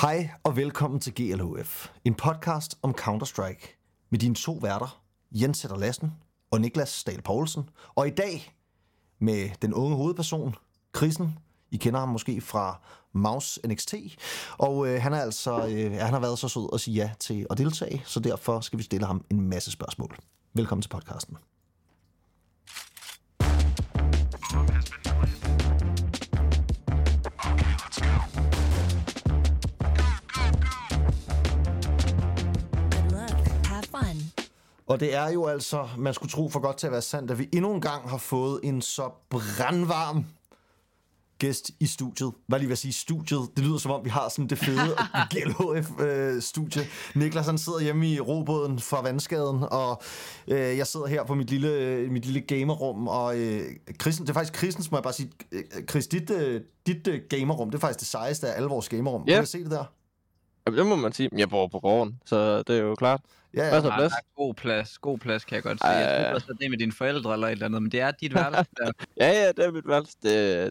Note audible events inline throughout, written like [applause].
Hej og velkommen til GLHF, en podcast om Counter-Strike med dine to værter, Jens Sætter Lassen og Niklas Stahl Poulsen. Og i dag med den unge hovedperson, Krisen. I kender ham måske fra Mouse NXT. Og øh, han, er altså, øh, han har været så sød at sige ja til at deltage, så derfor skal vi stille ham en masse spørgsmål. Velkommen til podcasten. Og det er jo altså, man skulle tro for godt til at være sandt, at vi endnu en gang har fået en så brandvarm gæst i studiet. Hvad lige vil jeg sige, studiet? Det lyder som om, vi har sådan det fede [laughs] GLHF-studie. Niklas han sidder hjemme i robåden fra vandskaden, og øh, jeg sidder her på mit lille, mit lille gamerrum, og øh, Christen, det er faktisk Christens, må jeg bare sige, øh, Chris, dit, øh, dit øh, gamerrum, det er faktisk det sejeste af alle vores gamerrum. Ja. Kan du se det der? Jamen, det må man sige. Jeg bor på gården, så det er jo klart. Ja, ja. af Ja, plads. er god plads, god plads, kan jeg godt sige. Jeg Ej. tror også, at det er med dine forældre eller et eller andet, men det er dit [laughs] værelse der. Ja, ja, det er mit værelse. Det,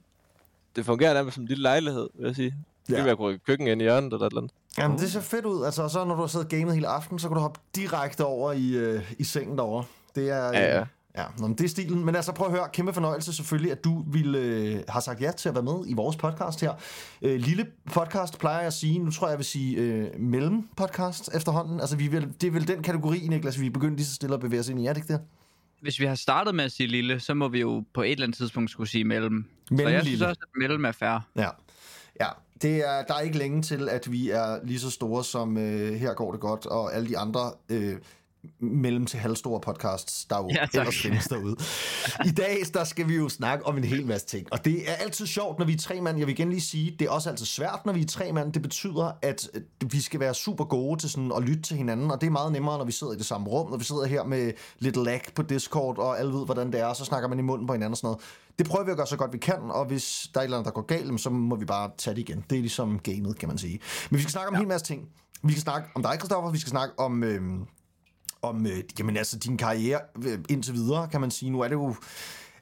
det fungerer nærmest som en lille lejlighed, vil jeg sige. Det Ja. kan være kunne rykke køkken ind i hjørnet eller et eller andet. Jamen, det ser fedt ud. Altså, så når du har siddet og gamet hele aften, så kan du hoppe direkte over i, øh, i sengen derovre. Det er, øh, Ja, ja. Ja nå, men det er stilen. Men altså, prøv at høre. Kæmpe fornøjelse selvfølgelig, at du ville øh, har sagt ja til at være med i vores podcast her. Øh, lille podcast plejer jeg at sige. Nu tror jeg, jeg vil sige øh, mellem podcast efterhånden. Altså, vi vil, det er vel den kategori, Niklas, vi er begyndt lige så stille at bevæge os ind i. Er det ikke det? Hvis vi har startet med at sige lille, så må vi jo på et eller andet tidspunkt skulle sige mellem. så Mellem jeg synes også, at mellem er fair. Ja. Ja, det er, der er ikke længe til, at vi er lige så store som øh, Her går det godt, og alle de andre øh, mellem til halvstore podcasts, der jo Ja, tak. ellers findes derude. I dag, der skal vi jo snakke om en hel masse ting, og det er altid sjovt, når vi er tre mand. Jeg vil igen lige sige, det er også altid svært, når vi er tre mand. Det betyder, at vi skal være super gode til sådan at lytte til hinanden, og det er meget nemmere, når vi sidder i det samme rum, når vi sidder her med lidt lag på Discord, og alle ved, hvordan det er, og så snakker man i munden på hinanden og sådan noget. Det prøver vi at gøre så godt vi kan, og hvis der er et eller andet, der går galt, så må vi bare tage det igen. Det er ligesom gamet, kan man sige. Men vi skal snakke om ja. en hel masse ting. Vi skal snakke om dig, Christoffer. Vi skal snakke om, øh, om øh, jamen, altså, din karriere øh, indtil videre, kan man sige. Nu er det jo...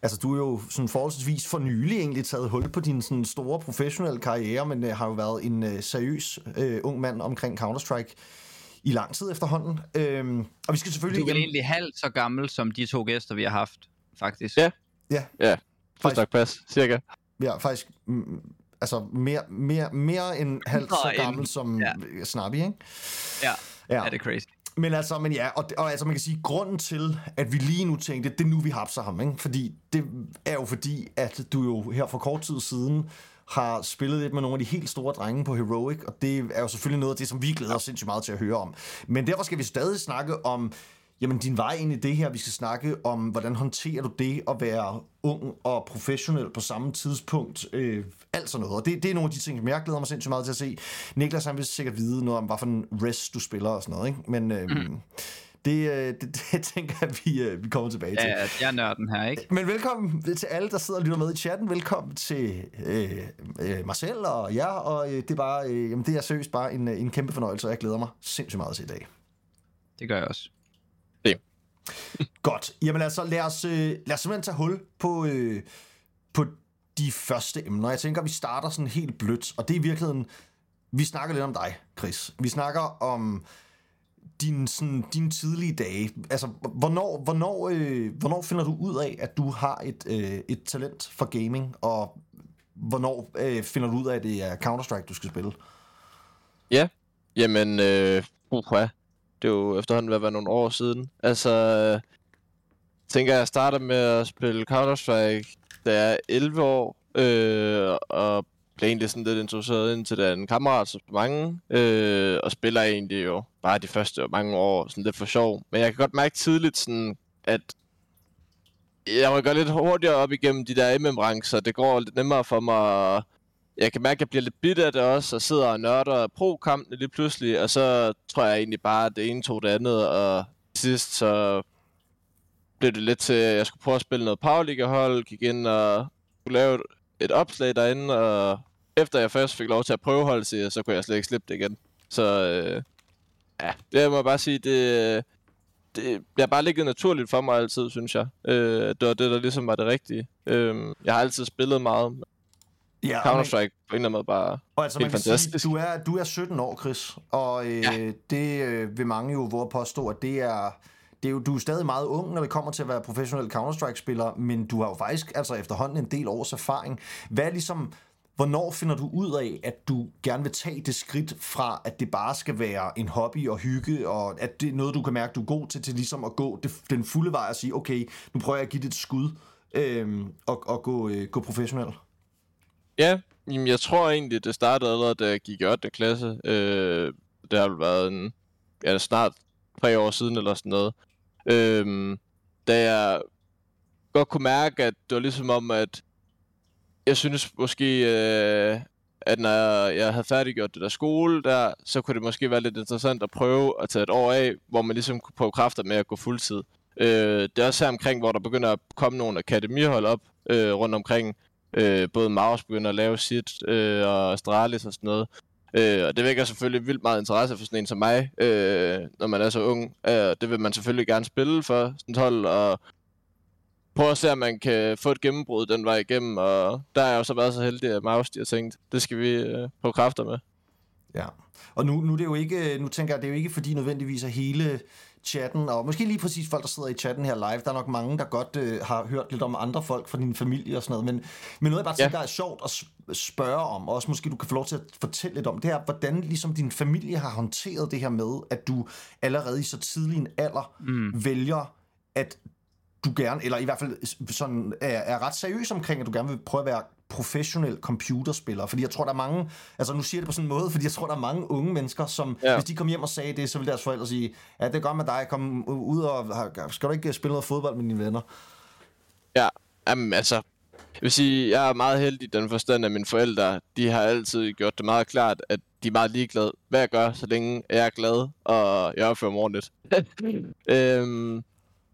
Altså, du er jo sådan forholdsvis for nylig egentlig taget hul på din sådan store professionelle karriere, men øh, har jo været en øh, seriøs øh, ung mand omkring Counter-Strike i lang tid efterhånden. Øhm, og vi skal selvfølgelig... Du er egentlig halvt så gammel, som de to gæster, vi har haft, faktisk. Ja. Ja, Ja, nok pas, cirka. Ja, faktisk mm, altså mere, mere, mere end halvt så Mindre end- gammel som ja. ja. Snappy, ikke? Ja, Ja. ja. er det crazy. Men altså, men ja, og, og altså man kan sige, grunden til, at vi lige nu tænkte, det er nu, vi hapser ham, ikke? Fordi det er jo fordi, at du jo her for kort tid siden har spillet lidt med nogle af de helt store drenge på Heroic, og det er jo selvfølgelig noget af det, som vi glæder os sindssygt meget til at høre om. Men derfor skal vi stadig snakke om, jamen din vej ind i det her. Vi skal snakke om, hvordan håndterer du det at være ung og professionel på samme tidspunkt. Øh, alt sådan noget. Og det, det er nogle af de ting, som jeg glæder mig sindssygt meget til at se. Niklas, han vil sikkert vide noget om, hvad for en rest du spiller og sådan noget. Ikke? Men øh, mm. det, øh, [laughs] det, det, tænker jeg, vi, øh, vi kommer tilbage til. Ja, jeg er nørden her, ikke? Men velkommen til alle, der sidder og lytter med i chatten. Velkommen til øh, øh, mig selv og jer. Og øh, det, er bare, øh, jamen, det er seriøst bare en, øh, en kæmpe fornøjelse, og jeg glæder mig sindssygt meget til i dag. Det gør jeg også. [laughs] Godt. Jamen altså, lad os, øh, lad os simpelthen tage hul på, øh, på de første emner. Jeg tænker, vi starter sådan helt blødt, og det er i virkeligheden... Vi snakker lidt om dig, Chris. Vi snakker om din, sådan, dine tidlige dage. Altså, hvornår, hvornår, øh, hvornår finder du ud af, at du har et, øh, et talent for gaming, og hvornår øh, finder du ud af, at det er Counter-Strike, du skal spille? Ja, jamen, øh, uha det er jo efterhånden ved at være nogle år siden. Altså, øh, tænker jeg starter med at spille Counter-Strike, da jeg er 11 år, øh, og blev egentlig sådan lidt introduceret ind til den kammerat, så mange, øh, og spiller egentlig jo bare de første mange år, sådan lidt for sjov. Men jeg kan godt mærke tidligt, sådan, at jeg må gå lidt hurtigere op igennem de der MM-rank, så det går lidt nemmere for mig at jeg kan mærke, at jeg bliver lidt bit af det også, og sidder og nørder pro-kampene lige pludselig, og så tror jeg egentlig bare, at det ene tog det andet, og sidst så blev det lidt til, at jeg skulle prøve at spille noget Powerliga-hold, gik ind og skulle lave et, opslag derinde, og efter jeg først fik lov til at prøve holdet, så, så kunne jeg slet ikke slippe det igen. Så øh, ja, det må jeg bare sige, det, det bliver bare ligget naturligt for mig altid, synes jeg. Øh, det var det, der ligesom var det rigtige. Øh, jeg har altid spillet meget, Ja, og, man, Counter-Strike på en eller anden måde bare... og altså, helt man kan sige, fantastisk. du er, du er 17 år, Chris, og øh, Ja. det øh, vil mange jo at påstå, at det er... Det er jo, du er stadig meget ung, når det kommer til at være professionel Counter-Strike-spiller, men du har jo faktisk altså efterhånden en del års erfaring. Hvad er ligesom, hvornår finder du ud af, at du gerne vil tage det skridt fra, at det bare skal være en hobby og hygge, og at det er noget, du kan mærke, du er god til, til ligesom at gå det, den fulde vej og sige, okay, nu prøver jeg at give det et skud øhm, og, og gå, øh, gå professionel? Ja, jamen, jeg tror egentlig, det startede allerede, da jeg gik i 8. klasse. Øh, det har vel været en, ja, snart tre år siden eller sådan noget. Øh, da jeg godt kunne mærke, at det var ligesom om, at jeg synes måske, øh, at når jeg havde færdiggjort det der skole der, så kunne det måske være lidt interessant at prøve at tage et år af, hvor man ligesom kunne prøve kræfter med at gå fuldtid. Øh, det er også her omkring, hvor der begynder at komme nogle akademihold op øh, rundt omkring, Øh, både Maus begynder at lave sit, øh, og Astralis og sådan noget. Øh, og det vækker selvfølgelig vildt meget interesse for sådan en som mig, øh, når man er så ung. Øh, det vil man selvfølgelig gerne spille for sådan et hold, og prøve at se, om man kan få et gennembrud den vej igennem. Og der har jeg jo så været så heldig, at Maus de har tænkt, det skal vi øh, prøve kræfter med. Ja, og nu, nu, det er jo ikke, nu tænker jeg, det er jo ikke fordi nødvendigvis at hele chatten, og måske lige præcis folk, der sidder i chatten her live, der er nok mange, der godt øh, har hørt lidt om andre folk fra din familie og sådan noget, men, men noget, jeg bare Ja. tænker er sjovt at spørge om, og også måske du kan få lov til at fortælle lidt om, det er, hvordan ligesom din familie har håndteret det her med, at du allerede i så tidlig en alder mm. vælger, at du gerne, eller i hvert fald sådan, er, er ret seriøs omkring, at du gerne vil prøve at være professionel computerspiller. Fordi jeg tror, der er mange, altså nu siger det på sådan en måde, fordi jeg tror, der er mange unge mennesker, som, ja. Hvis de kom hjem og sagde det, så ville deres forældre sige, ja, det er godt med dig, kom ud og, skal du ikke spille noget fodbold med dine venner? Ja, jamen altså, jeg vil sige, jeg er meget heldig i den forstand, at mine forældre, de har altid gjort det meget klart, at de er meget ligeglade, hvad jeg gør, så længe jeg er glad, og jeg opfører mig ordentligt. [laughs] øhm,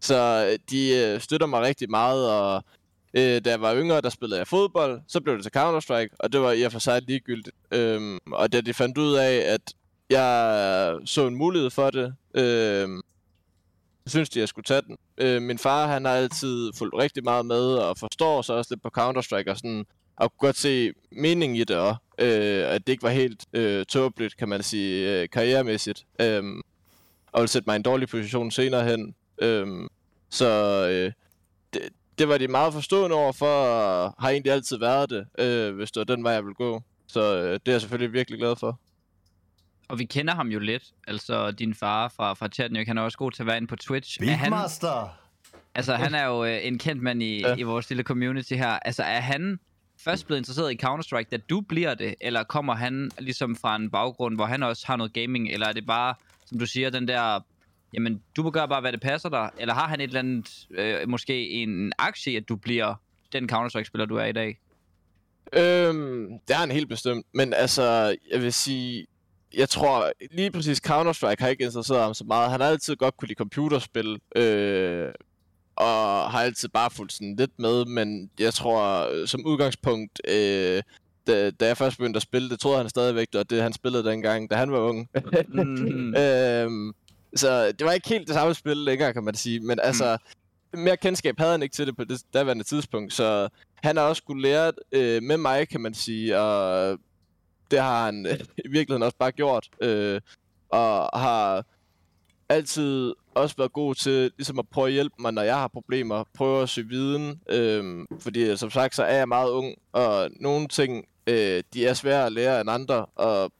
så de øh, støtter mig rigtig meget, og øh, da jeg var yngre, der spillede jeg fodbold, så blev det til Counter-Strike, og det var i og for sig ligegyldigt. Øhm, og da de fandt ud af, at jeg så en mulighed for det, øhm, så synes de, jeg skulle tage den. Øh, min far, han har altid fulgt rigtig meget med, og forstår så også lidt på Counter-Strike, og sådan, og kunne godt se mening i det også. Øh, at det ikke var helt øh, tåbeligt, kan man sige, øh, karrieremæssigt. Øh, og ville sætte mig i en dårlig position senere hen. Øh, så øh, det, det var de meget forstående over for, og har egentlig altid været det, øh, hvis det var den vej, jeg ville gå. Så øh, det er jeg selvfølgelig virkelig glad for. Og vi kender ham jo lidt. Altså, din far fra, fra chatten, han er også god til at være inde på Twitch. Big er han, Master! altså, han er jo øh, en kendt mand i. Ja. i vores lille community her. Altså, er han først blevet interesseret i Counter-Strike, da du bliver det? Eller kommer han ligesom fra en baggrund, hvor han også har noget gaming? Eller er det bare, som du siger, den der... Jamen, du må gøre bare, hvad det passer dig. Eller har han et eller andet, øh, måske en aktie at du bliver den Counter-Strike-spiller, du er i dag? Øhm, det er han helt bestemt. Men altså, jeg vil sige, jeg tror lige præcis Counter-Strike har ikke interesseret ham så meget. Han har altid godt kunne lide computerspil, øh, og har altid bare fulgt sådan lidt med, men jeg tror som udgangspunkt, øh, da, da jeg først begyndte at spille, det troede han stadigvæk, og det han spillede dengang, da han var ung. [laughs] Mm. øhm, så det var ikke helt det samme spil længere, kan man sige, men altså, mere kendskab havde han ikke til det på det daværende tidspunkt, så han har også skulle lære øh, med mig, kan man sige, og det har han øh, i virkeligheden også bare gjort, øh, og har altid også været god til ligesom at prøve at hjælpe mig, når jeg har problemer, prøve at søge viden, øh, fordi øh, som sagt, så er jeg meget ung, og nogle ting, øh, de er svære at lære end andre, og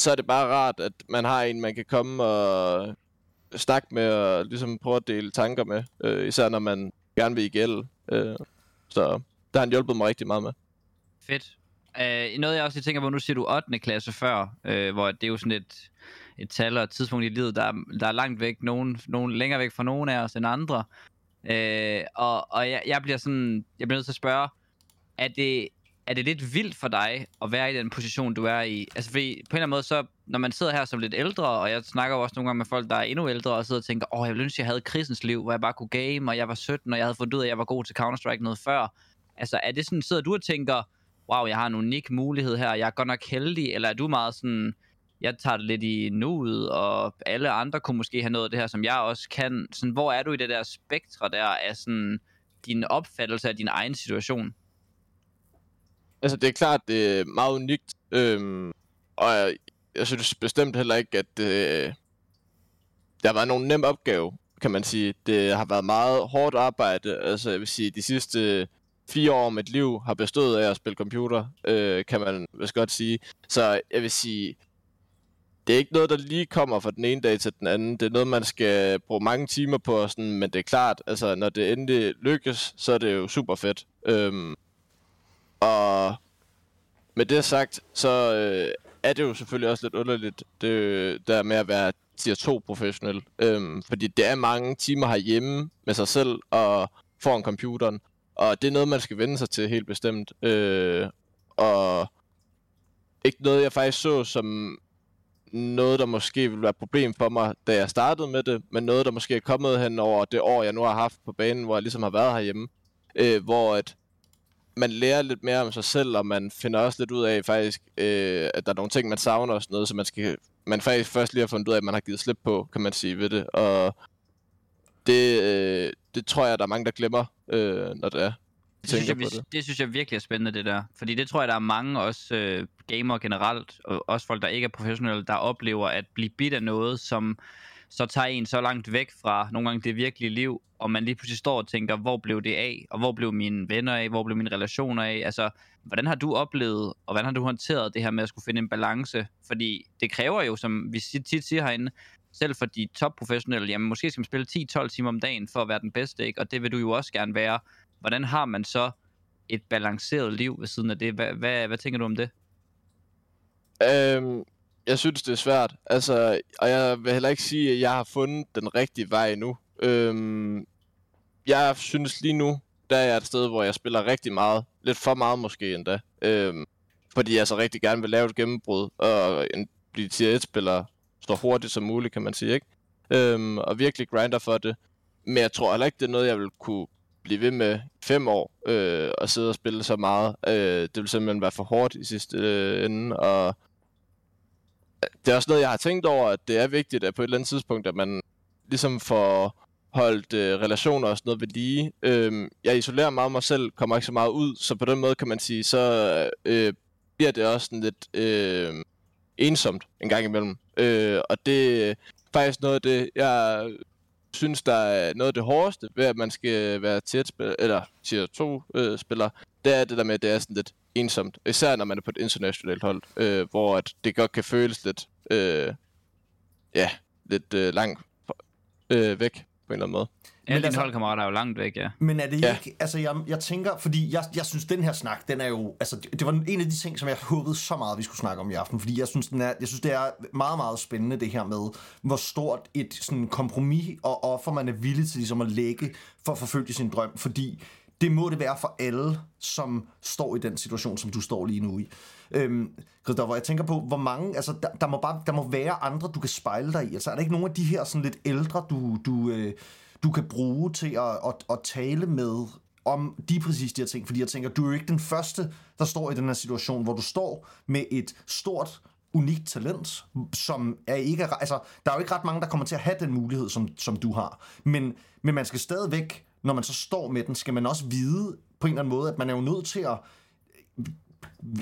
så er det bare rart, at man har en, man kan komme og snakke med, og ligesom prøve at dele tanker med, øh, især når man gerne vil i gæld. Øh, så der har han hjulpet mig rigtig meget med. Fedt. Uh, noget jeg også lige tænker på, nu siger du 8. klasse før, uh, hvor det er jo sådan et, et tal og et tidspunkt i livet, der, er- der er langt væk, nogen, nogen længere væk fra nogen af os end andre. Uh, og og jeg, jeg bliver sådan, jeg bliver nødt til at spørge, er det, er det lidt vildt for dig at være i den position, du er i? Altså fordi på en eller anden måde, så når man sidder her som lidt ældre, og jeg snakker jo også nogle gange med folk, der er endnu ældre, og sidder og tænker, åh, jeg ville ønske, jeg havde krisens liv, hvor jeg bare kunne game, og jeg var 17, og jeg havde fundet ud af, at jeg var god til Counter-Strike noget før. Altså er det sådan, sidder du og tænker, wow, jeg har en unik mulighed her, jeg er godt nok heldig, eller er du meget sådan, jeg tager det lidt i nuet, og alle andre kunne måske have noget af det her, som jeg også kan. Sådan, hvor er du i det der spektre der af sådan, din opfattelse af din egen situation? Altså det er klart, det er meget unikt, øhm, og jeg, jeg synes bestemt heller ikke, at det, der har været nogen nem opgave, kan man sige. Det har været meget hårdt arbejde, altså jeg vil sige, de sidste fire år af mit liv har bestået af at spille computer, øh, kan man vist godt sige. Så jeg vil sige, det er ikke noget, der lige kommer fra den ene dag til den anden. Det er noget, man skal bruge mange timer på, sådan, men det er klart, altså når det endelig lykkes, så er det jo super fedt. Øhm, og med det sagt, så øh, er det jo selvfølgelig også lidt underligt, det der med at være tier 2 professionel. Øhm, fordi det er mange timer herhjemme med sig selv og foran computeren. Og det er noget, man skal vende sig til helt bestemt. Øh, og ikke noget, jeg faktisk så som noget, der måske ville være et problem for mig, da jeg startede med det, men noget, der måske er kommet hen over det år, jeg nu har haft på banen, hvor jeg ligesom har været herhjemme. Øh, hvor at man lærer lidt mere om sig selv, og man finder også lidt ud af faktisk, øh, at der er nogle ting, man savner og sådan noget, så man skal man faktisk først lige har fundet ud af, at man har givet slip på, kan man sige, ved det. Og det, øh, det tror jeg, der er mange, der glemmer, øh, når det er. Det synes, jeg, på det. det synes jeg virkelig er spændende, det der. Fordi det tror jeg, der er mange også øh, gamere generelt, og også folk, der ikke er professionelle, der oplever at blive bidt af noget, som så tager en så langt væk fra nogle gange det virkelige liv, og man lige pludselig står og tænker, hvor blev det af? Og hvor blev mine venner af? Hvor blev mine relationer af? Altså, hvordan har du oplevet, og hvordan har du håndteret det her med at skulle finde en balance? Fordi det kræver jo, som vi tit siger herinde, selv for de topprofessionelle, jamen måske skal man spille 10-12 timer om dagen for at være den bedste, ikke? Og det vil du jo også gerne være. Hvordan har man så et balanceret liv ved siden af det? Hvad, hvad, hvad tænker du om det? Øhm, jeg synes, det er svært. Altså, og jeg vil heller ikke sige, at jeg har fundet den rigtige vej nu. Øhm, jeg synes lige nu, der er jeg et sted, hvor jeg spiller rigtig meget. Lidt for meget måske endda. Øhm, fordi jeg så rigtig gerne vil lave et gennembrud, og en, blive tier 1-spiller så hurtigt som muligt, kan man sige, ikke? Øhm, og virkelig grinder for det. Men jeg tror heller ikke, det er noget, jeg vil kunne blive ved med fem år, øh, og sidde og spille så meget. Øh, det vil simpelthen være for hårdt i sidste øh, ende, og det er også noget, jeg har tænkt over, at det er vigtigt, at på et eller andet tidspunkt, at man ligesom får holdt øh, relationer og sådan noget ved lige. Øh, jeg isolerer meget mig selv, kommer ikke så meget ud, så på den måde kan man sige, så øh, bliver det også sådan lidt øh, ensomt en gang imellem. Øh, og det er faktisk noget af det, jeg synes, der er noget af det hårdeste ved, at man skal være tier, spiller, eller tier 2 øh, spiller, det er det der med, at det er sådan lidt ensomt. Især når man er på et internationalt hold, øh, hvor at det godt kan føles lidt, øh, ja, lidt øh, langt øh, væk på en eller anden måde. Alle dine altså- holdkammerater er jo langt væk, ja. Men er det Ja. ikke, altså jeg, jeg tænker, fordi jeg, jeg synes, den her snak, den er jo, altså det det var en af de ting, som jeg håbede så meget, vi skulle snakke om i aften, fordi jeg synes, den er, jeg synes det er meget, meget spændende det her med, hvor stort et sådan kompromis og offer man er villig til ligesom at lægge for at forfølge sin drøm, fordi det må det være for alle, som står i den situation, som du står lige nu i. Øhm, Christoffer, jeg tænker på, hvor mange, altså der, der, må bare, der må være andre, du kan spejle dig i. Altså er der ikke nogen af de her sådan lidt ældre, du, du, øh, du kan bruge til at, at, at tale med om de præcis de her ting? Fordi jeg tænker, du er jo ikke den første, der står i den her situation, hvor du står med et stort unikt talent, som er ikke, altså, der er jo ikke ret mange, der kommer til at have den mulighed, som, som du har. Men, men man skal stadigvæk, når man så står med den, skal man også vide på en eller anden måde, at man er jo nødt til at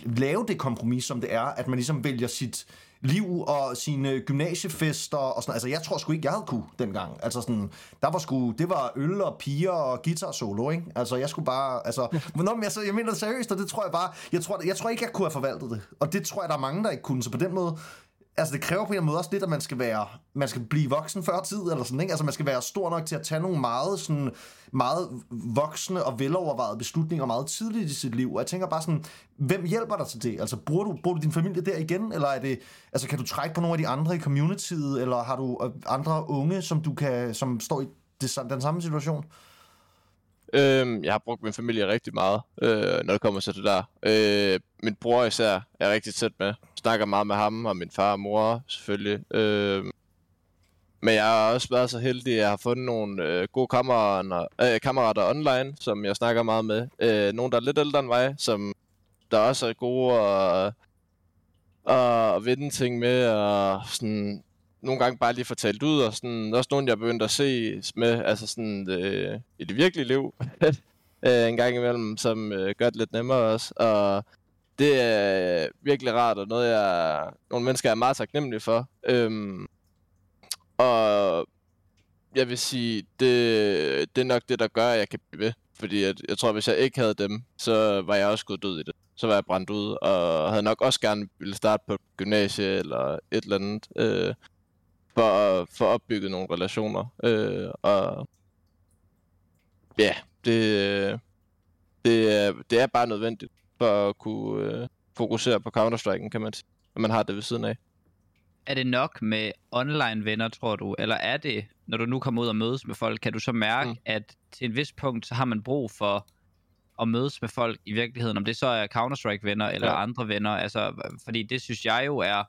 lave det kompromis, som det er, at man ligesom vælger sit liv og sine gymnasiefester og sådan Altså, jeg tror sgu ikke, jeg havde kunne dengang. Altså sådan, der var sgu, det var øl og piger og guitar solo, ikke? Altså, jeg skulle bare, altså, [laughs] hvornår, men jeg, så, jeg mener det seriøst, og det tror jeg bare, jeg tror, jeg tror ikke, jeg kunne have forvaltet det. Og det tror jeg, der er mange, der ikke kunne. Så på den måde, altså det kræver på en eller anden måde også lidt, at man skal være, man skal blive voksen før tid, eller sådan, ikke? Altså man skal være stor nok til at tage nogle meget, sådan, meget voksne og velovervejede beslutninger meget tidligt i sit liv. Og jeg tænker bare sådan, hvem hjælper dig til det? Altså bruger du, bruger du din familie der igen, eller er det, altså kan du trække på nogle af de andre i communityet, eller har du øh, andre unge, som du kan, som står i det, den samme situation? Øhm, jeg har brugt min familie rigtig meget, øh, når det kommer til det der. Øh, min bror især er rigtig tæt med. Snakker meget med ham, og min far og mor selvfølgelig. Øh, men jeg har også været så heldig, at jeg har fundet nogle øh, gode kammerater, øh, kammerater online, som jeg snakker meget med. Øh, nogle, der er lidt ældre end mig, som der også er gode at, at, at vinde ting med, og sådan, nogle gange bare lige fortalt ud, og sådan, også nogle, jeg er begyndt at se med, altså sådan, øh, i det virkelige liv, [laughs] øh, en gang imellem, som øh, gør det lidt nemmere også, og det er øh, virkelig rart, og noget, jeg, nogle mennesker er meget taknemmelige for. Øhm, og jeg vil sige, det, det er nok det, der gør, at jeg kan blive ved. Fordi at, jeg tror, hvis jeg ikke havde dem, så var jeg også gået død i det. Så var jeg brændt ud, og havde nok også gerne ville starte på gymnasie eller et eller andet, øh, for at få opbygget nogle relationer. Øh, og ja, det, øh, det, er, det er bare nødvendigt for at kunne øh, fokusere på Counter-Strike'en, kan man sige, når man har det ved siden af. Er det nok med online venner, tror du? Eller er det, når du nu kommer ud og mødes med folk, kan du så mærke, mm. at til en vis punkt, så har man brug for at mødes med folk i virkeligheden, om det så er Counter-Strike-venner eller Ja. andre venner, altså, fordi det synes jeg jo er,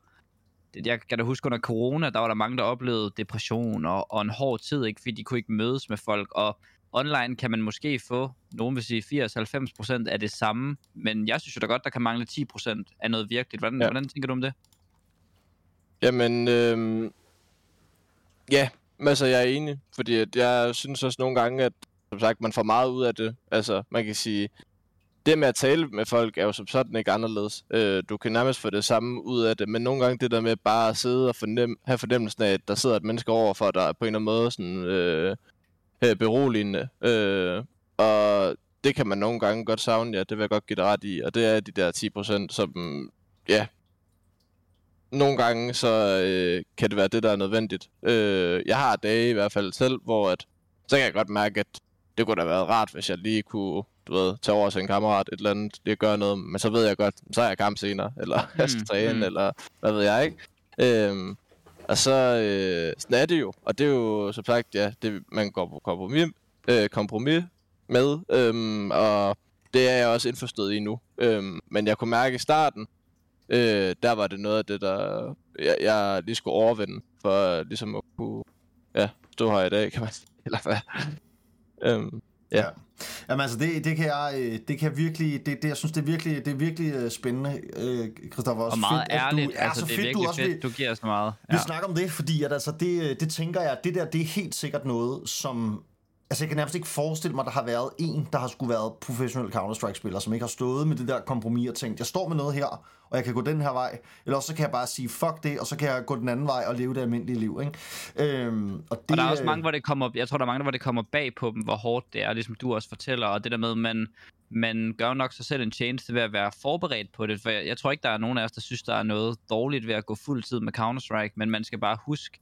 jeg kan da huske under corona, der var der mange, der oplevede depression og, og en hård tid, ikke, fordi de kunne ikke mødes med folk, og online kan man måske få, nogen vil sige 80-90% af det samme, men jeg synes jo da godt, der kan mangle 10% af noget virkeligt. Hvordan, ja. Hvordan tænker du om det? Jamen, øhm, ja, men altså jeg er enig, fordi at jeg synes også nogle gange, at som sagt, man får meget ud af det. Altså, man kan sige, det med at tale med folk er jo som sådan ikke anderledes. Øh, du kan nærmest få det samme ud af det, men nogle gange det der med bare at sidde og fornem, have fornemmelsen af, at der sidder et menneske over for dig på en eller anden måde sådan, øh, øh, beroligende. Øh, og det kan man nogle gange godt savne, ja, det vil jeg godt give dig ret i. Og det er de der 10%, som, ja, nogle gange så øh, kan det være det, der er nødvendigt. Øh, jeg har dage i hvert fald selv, hvor at, så kan jeg godt mærke, at det kunne da have været rart, hvis jeg lige kunne, du ved, tage over til en kammerat, et eller andet, lige gøre noget, men så ved jeg godt, så er jeg kamp senere, eller jeg skal Mm, træne, mm. eller hvad ved jeg, ikke? Øhm, og så, øh, sådan er det jo, og det er jo, som sagt, ja, det, man går på kompromis, øh, kompromis med, øhm, og det er jeg også indforstået i nu. Øhm, men jeg kunne mærke i starten, øh, der var det noget af det, der jeg, jeg lige skulle overvinde, for ligesom at kunne ja, stå her i dag, kan man sige. [laughs] Eller hvad? øhm, Ja. Jamen altså, det, det kan jeg, øh, det kan virkelig, det, det, jeg synes, det er virkelig, det er virkelig øh, spændende, øh, Christoffer. Også Og meget fedt, ærligt, du, ja, altså så det er fedt, virkelig du også fedt, du giver så meget. vi snakker om det, fordi at, altså, det, det tænker jeg, det der, det er helt sikkert noget, som... Altså, jeg kan nærmest ikke forestille mig, at der har været en, der har skulle været professionel Counter-Strike-spiller, som ikke har stået med det der kompromis og tænkt, jeg står med noget her, og jeg kan gå den her vej, eller så kan jeg bare sige, fuck det, og så kan jeg gå den anden vej og leve det almindelige liv, ikke? Øhm, og, det, Og der er også øh, mange, hvor det kommer, jeg tror, der er mange, hvor det kommer bag på dem, hvor hårdt det er, ligesom du også fortæller, og det der med, man, man gør nok sig selv en tjeneste ved at være forberedt på det, for jeg, jeg tror ikke, der er nogen af os, der synes, der er noget dårligt ved at gå fuld tid med Counter-Strike, men man skal bare huske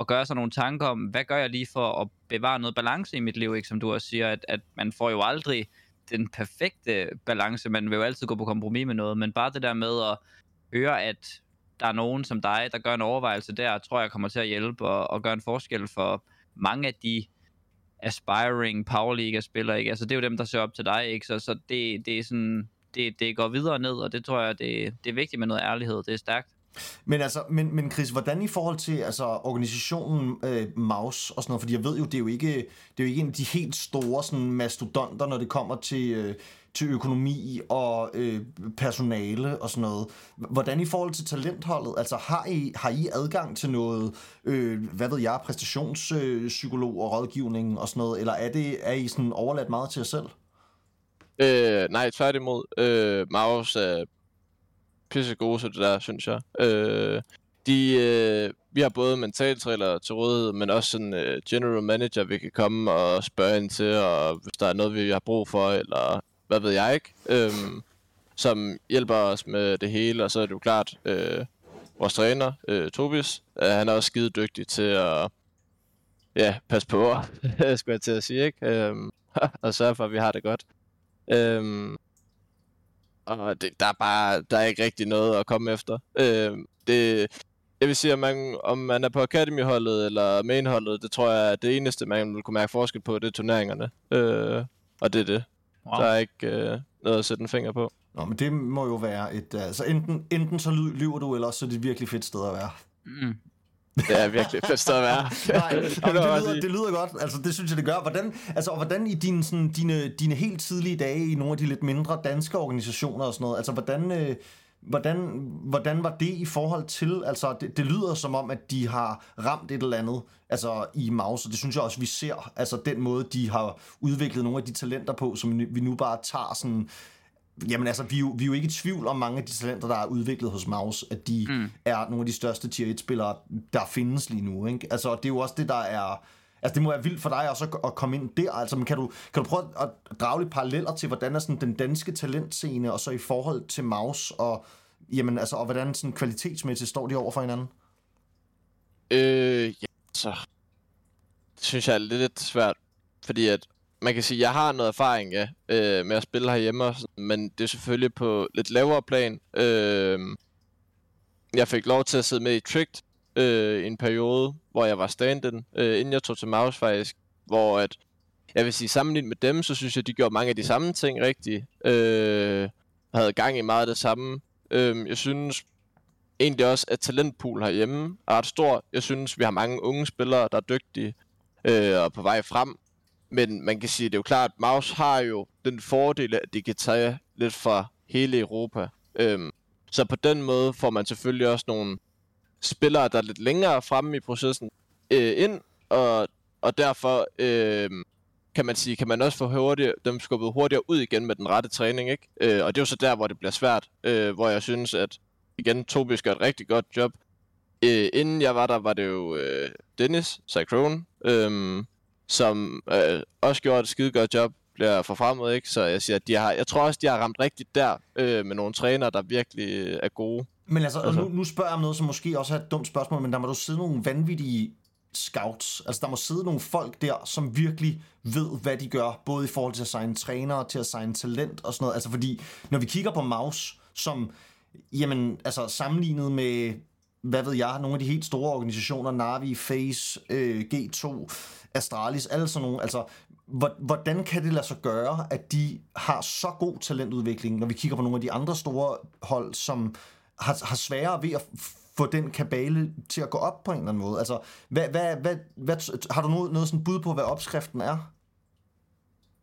at gøre sig nogle tanker om, hvad gør jeg lige for at bevare noget balance i mit liv, ikke? som du også siger, at, at man får jo aldrig den perfekte balance, man vil jo altid gå på kompromis med noget, men bare det der med at høre, at der er nogen som dig, der gør en overvejelse der, tror jeg kommer til at hjælpe og, og gøre en forskel for mange af de aspiring Powerliga-spillere, ikke? Altså, det er jo dem, der ser op til dig, ikke? Så, så det, det er sådan, det, det går videre ned, og det tror jeg, det, det er vigtigt med noget ærlighed. Det er stærkt. Men altså, men, men Chris, hvordan i forhold til altså, organisationen øh, Maus og sådan noget, fordi jeg ved jo, det er jo ikke, det er jo ikke en af de helt store sådan, mastodonter, når det kommer til, øh, til økonomi og øh, personale og sådan noget. Hvordan i forhold til talentholdet, altså har I, har I adgang til noget, øh, hvad ved jeg, præstationspsykolog øh, og rådgivning og sådan noget, eller er, det, er I sådan overladt meget til jer selv? Øh, nej, tværtimod. Øh, Maus er pisse gode til det der, synes jeg. Øh, de, øh, vi har både mentaltræner til rådighed, men også sådan øh, general manager, vi kan komme og spørge ind til, og hvis der er noget, vi har brug for, eller hvad ved jeg ikke, øh, som hjælper os med det hele, og så er det jo klart, øh, vores træner, øh, Tobias, øh, han er også skide dygtig til at ja, passe på, [laughs] skulle jeg til at sige, ikke? Øh, [laughs] og sørge for, at vi har det godt. Øh, og det, der er bare der er ikke rigtig noget at komme efter. Øhm, det, jeg vil sige, at man, om man er på Academy-holdet eller main-holdet, det tror jeg er det eneste, man vil kunne mærke forskel på, det er turneringerne. Øh, og det er det. Wow. Der er ikke øh, noget at sætte en finger på. Nå, men det må jo være et... Altså, enten, enten så ly- lyver du, eller også så er det et virkelig fedt sted at være. Mm. Det er virkelig fedt sted at være. [laughs] Nej, Det lyder, det lyder godt. Altså, det synes jeg, det gør. Hvordan, altså, og hvordan i dine, sådan, dine, dine helt tidlige dage i nogle af de lidt mindre danske organisationer og sådan noget, altså, hvordan, øh, hvordan, hvordan var det i forhold til, altså, det, det lyder som om, at de har ramt et eller andet, altså, i Maus, og det synes jeg også, vi ser, altså, den måde, de har udviklet nogle af de talenter på, som vi nu bare tager sådan, Jamen altså, vi er, jo, vi er jo ikke i tvivl om mange af de talenter, der er udviklet hos Maus, at de mm. er nogle af de største tier 1-spillere, der findes lige nu. Ikke? Altså, det er jo også det, der er... Altså, det må være vildt for dig også at, at komme ind der. Altså, men kan du, kan du prøve at drage lidt paralleller til, hvordan er sådan den danske talentscene, og så i forhold til Maus, og, jamen, altså, og hvordan sådan kvalitetsmæssigt står de over for hinanden? Øh, ja, så... Det synes jeg er lidt svært, fordi at man kan sige, at jeg har noget erfaring ja, øh, med at spille herhjemme, og sådan, men det er selvfølgelig på lidt lavere plan. Øh, jeg fik lov til at sidde med i Tricked øh, en periode, hvor jeg var stand-in, øh, inden jeg tog til Maus faktisk, hvor at, jeg vil sige, sammenlignet med dem, så synes jeg, de gjorde mange af de samme ting rigtigt. Øh, havde gang i meget af det samme. Øh, jeg synes egentlig også, at talentpool herhjemme er ret stor. Jeg synes, vi har mange unge spillere, der er dygtige øh, og på vej frem. Men man kan sige, det er jo klart, at Maus har jo den fordel, at de kan tage lidt fra hele Europa. Øhm, så på den måde får man selvfølgelig også nogle spillere, der er lidt længere fremme i processen øh, ind, og, og derfor øh, kan man sige, kan man også få hurtigt, dem skubbet hurtigere ud igen med den rette træning, ikke? Øh, og det er jo så der, hvor det bliver svært, øh, hvor jeg synes, at igen, Tobias gør et rigtig godt job. Øh, inden jeg var der, var det jo øh, Dennis Cyclone, øh, som øh, også gjorde et skide godt job, bliver forfremmet, ikke? Så jeg siger, at de har, jeg tror også, de har ramt rigtigt der øh, med nogle trænere, der virkelig er gode. Men altså, altså. Nu, nu spørger jeg om noget, som måske også er et dumt spørgsmål, men der må du sidde nogle vanvittige scouts. Altså, der må sidde nogle folk der, som virkelig ved, hvad de gør, både i forhold til at signe trænere, til at signe talent og sådan noget. Altså, fordi når vi kigger på Maus, som, jamen, altså sammenlignet med, hvad ved jeg, nogle af de helt store organisationer, Navi, Face, øh, G2, Astralis, alle sådan nogle, altså, hvordan kan det lade sig gøre, at de har så god talentudvikling, når vi kigger på nogle af de andre store hold, som har, har sværere ved at få den kabale til at gå op på en eller anden måde? Altså, hvad, hvad, hvad, hvad, har du noget, noget sådan bud på, hvad opskriften er?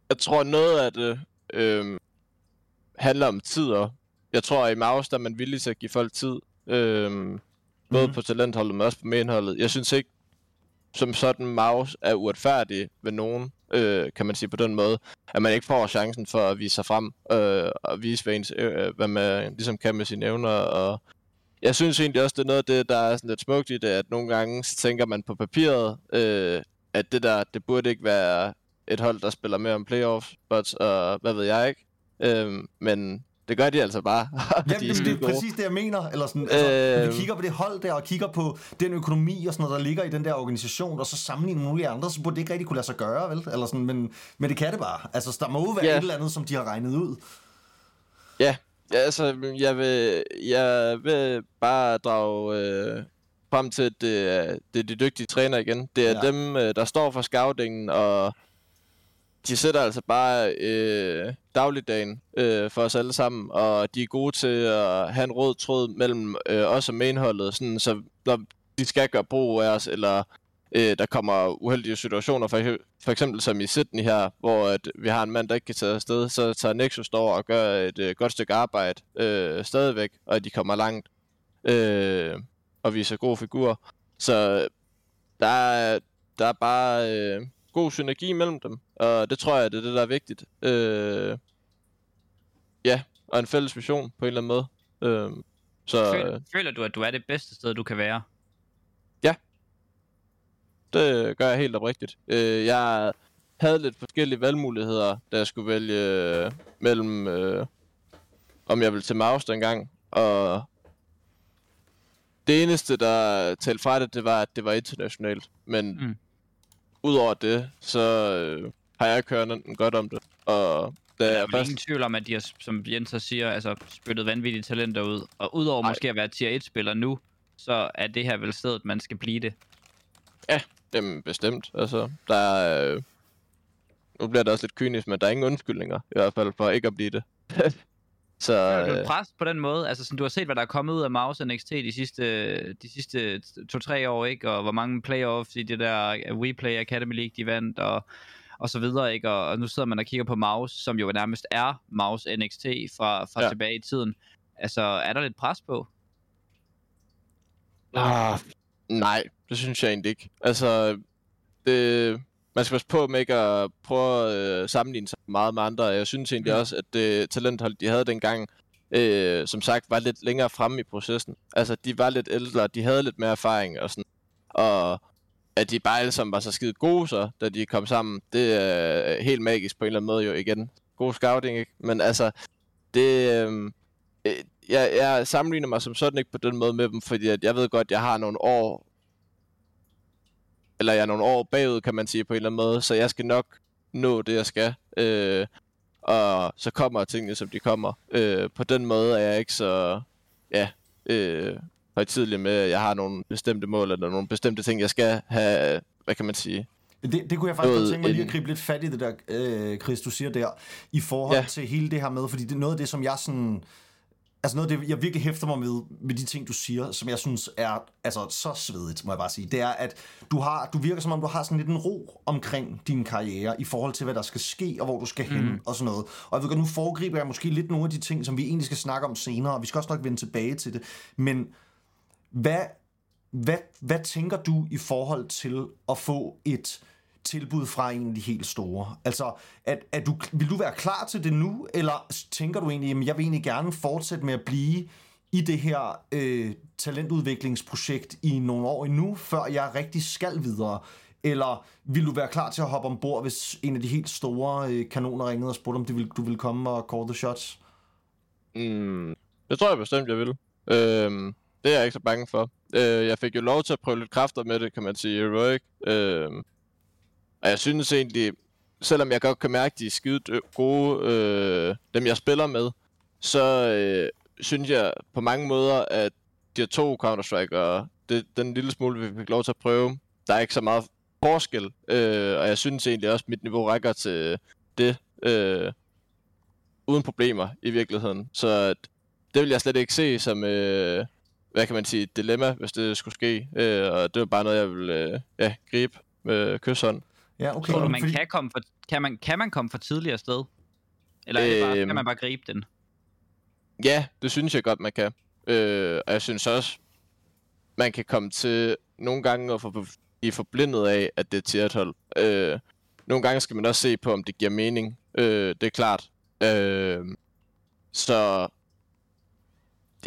Jeg tror, noget af det øh, handler om tider. Jeg tror, at i Maus, der er man villig til at give folk tid. Øh, både mm. på talentholdet, men også på menholdet. Jeg synes ikke, som sådan Maus er uretfærdig ved nogen, øh, kan man sige på den måde, at man ikke får chancen for at vise sig frem øh, og vise, hvad, ens, øh, hvad man ligesom kan med sine evner. Og jeg synes egentlig også, det er noget af det, der er sådan lidt smukt i det, at nogle gange tænker man på papiret, øh, at det der, det burde ikke være et hold, der spiller mere om playoff spots, og hvad ved jeg ikke. Øh, men det gør de altså bare. [laughs] Jamen, det, det er præcis det, jeg mener. Eller sådan, altså, øh... vi kigger på det hold der, og kigger på den økonomi og sådan noget, der ligger i den der organisation, og så sammenligner med mulige andre, så burde det ikke rigtig kunne lade sig gøre, vel? Eller sådan, men, men det kan det bare. Altså, der må jo være ja. et eller andet, som de har regnet ud. Ja, ja altså, jeg vil, jeg vil bare drage øh, frem til, at det, det er de dygtige træner igen. Det er ja. dem, øh, der står for scoutingen, og de sætter altså bare øh, dagligdagen øh, for os alle sammen, og de er gode til at have en rød tråd mellem øh, os og mainholdet, sådan, så når de skal gøre brug af os, eller øh, der kommer uheldige situationer, for, for eksempel som i Sydney her, hvor at vi har en mand, der ikke kan tage afsted, så tager Nexus over og gør et øh, godt stykke arbejde øh, stadigvæk, og de kommer langt øh, og viser gode figurer. Så der er, der er bare... Øh, god synergi mellem dem, og det tror jeg, det er det, der er vigtigt. Øh, ja, og en fælles vision på en eller anden måde. Øh, så, føler, føler du, at du er det bedste sted, du kan være? Ja. Det gør jeg helt oprigtigt. Øh, jeg havde lidt forskellige valgmuligheder, da jeg skulle vælge øh, mellem, øh, om jeg ville til Maus dengang, og det eneste, der talte fra det, det var, at det var internationalt. Men mm udover det, så øh, har jeg kørt godt om det. Og da der er jeg først... ingen tvivl om, at de har, som Jens så siger, altså spyttet vanvittige talenter ud. Og udover Ej. måske at være tier 1-spiller nu, så er det her vel stedet, man skal blive det. Ja, jamen bestemt. Altså, der er... Øh... Nu bliver det også lidt kynisk, men der er ingen undskyldninger, i hvert fald, for ikke at blive det. [laughs] Så, er du øh, pres på den måde? Altså, sådan, du har set, hvad der er kommet ud af Mouse NXT de sidste, de sidste to-tre år, ikke? Og hvor mange playoffs i det der WePlay Academy League, de vandt, og, og så videre, ikke? Og, og nu sidder man og kigger på Mouse, som jo nærmest er Mouse NXT fra, fra ja. tilbage i tiden. Altså, er der lidt pres på? Ah, nej, det synes jeg egentlig ikke. Altså, det, man skal passe på med ikke at prøve at øh, sammenligne sig meget med andre. Jeg synes egentlig Mm. også, at det talenthold, de havde dengang, øh, som sagt, var lidt længere fremme i processen. Altså, de var lidt ældre, de havde lidt mere erfaring og sådan. Og at de bare alle sammen var så skide gode så, da de kom sammen, det er helt magisk på en eller anden måde jo igen. God scouting, ikke? Men altså, det... Øh, øh, jeg, jeg sammenligner mig som sådan ikke på den måde med dem, fordi at jeg ved godt, at jeg har nogle år, eller jeg er nogle år bagud, kan man sige på en eller anden måde, så jeg skal nok nå det, jeg skal. Øh, og så kommer tingene, som de kommer. Øh, på den måde er jeg ikke så, ja, øh, højtidlig med, at jeg har nogle bestemte mål, eller nogle bestemte ting, jeg skal have, hvad kan man sige, Det, det kunne jeg faktisk Noget tænke mig lige at gribe lidt fat i det der, øh, Chris, du siger der, i forhold. Ja. til hele det her med, fordi det er noget af det, som jeg sådan... Altså noget af det, jeg virkelig hæfter mig med, med de ting, du siger, som jeg synes er altså, så svedigt, må jeg bare sige, det er, at du, har, du virker som om, du har sådan lidt en ro omkring din karriere, i forhold til, hvad der skal ske, og hvor du skal hen, Mm. og sådan noget. Og jeg ved godt, nu foregriber jeg måske lidt nogle af de ting, som vi egentlig skal snakke om senere, og vi skal også nok vende tilbage til det. Men hvad, hvad, hvad tænker du i forhold til at få et tilbud fra en af de helt store? Altså, at, at du, vil du være klar til det nu, eller tænker du egentlig, at jeg vil egentlig gerne fortsætte med at blive i det her øh, talentudviklingsprojekt i nogle år endnu, før jeg rigtig skal videre? Eller vil du være klar til at hoppe ombord, hvis en af de helt store øh, kanoner ringede og spurgte, om de vil, du vil komme og call the shots? Mm, det tror jeg bestemt, jeg vil. Øhm, det er jeg ikke så bange for. Øh, jeg fik jo lov til at prøve lidt kræfter med det, kan man sige, i Heroic. Øh, og jeg synes egentlig, selvom jeg godt kan mærke, at de er skide gode, øh, dem jeg spiller med, så øh, synes jeg på mange måder, at de her to Counter-Strike og det, den lille smule, vi fik lov til at prøve, der er ikke så meget forskel. Øh, og jeg synes egentlig også, at mit niveau rækker til det. Øh, uden problemer i virkeligheden. Så at, det vil jeg slet ikke se som, øh, hvad kan man sige, et dilemma, hvis det skulle ske. Øh, og det var bare noget, jeg ville øh, ja, gribe med kysshånd. Ja, okay. Tror du, man Fordi- kan, komme for, kan, man, kan man komme for tidligere afsted? Eller er det bare, Øhm. kan man bare gribe den? Ja, det synes jeg godt, man kan. Øh, og jeg synes også, man kan komme til nogle gange at få, blive forblindet af, at det er tier 12. Øh, nogle gange skal man også se på, om det giver mening. Øh, det er klart. Øh, så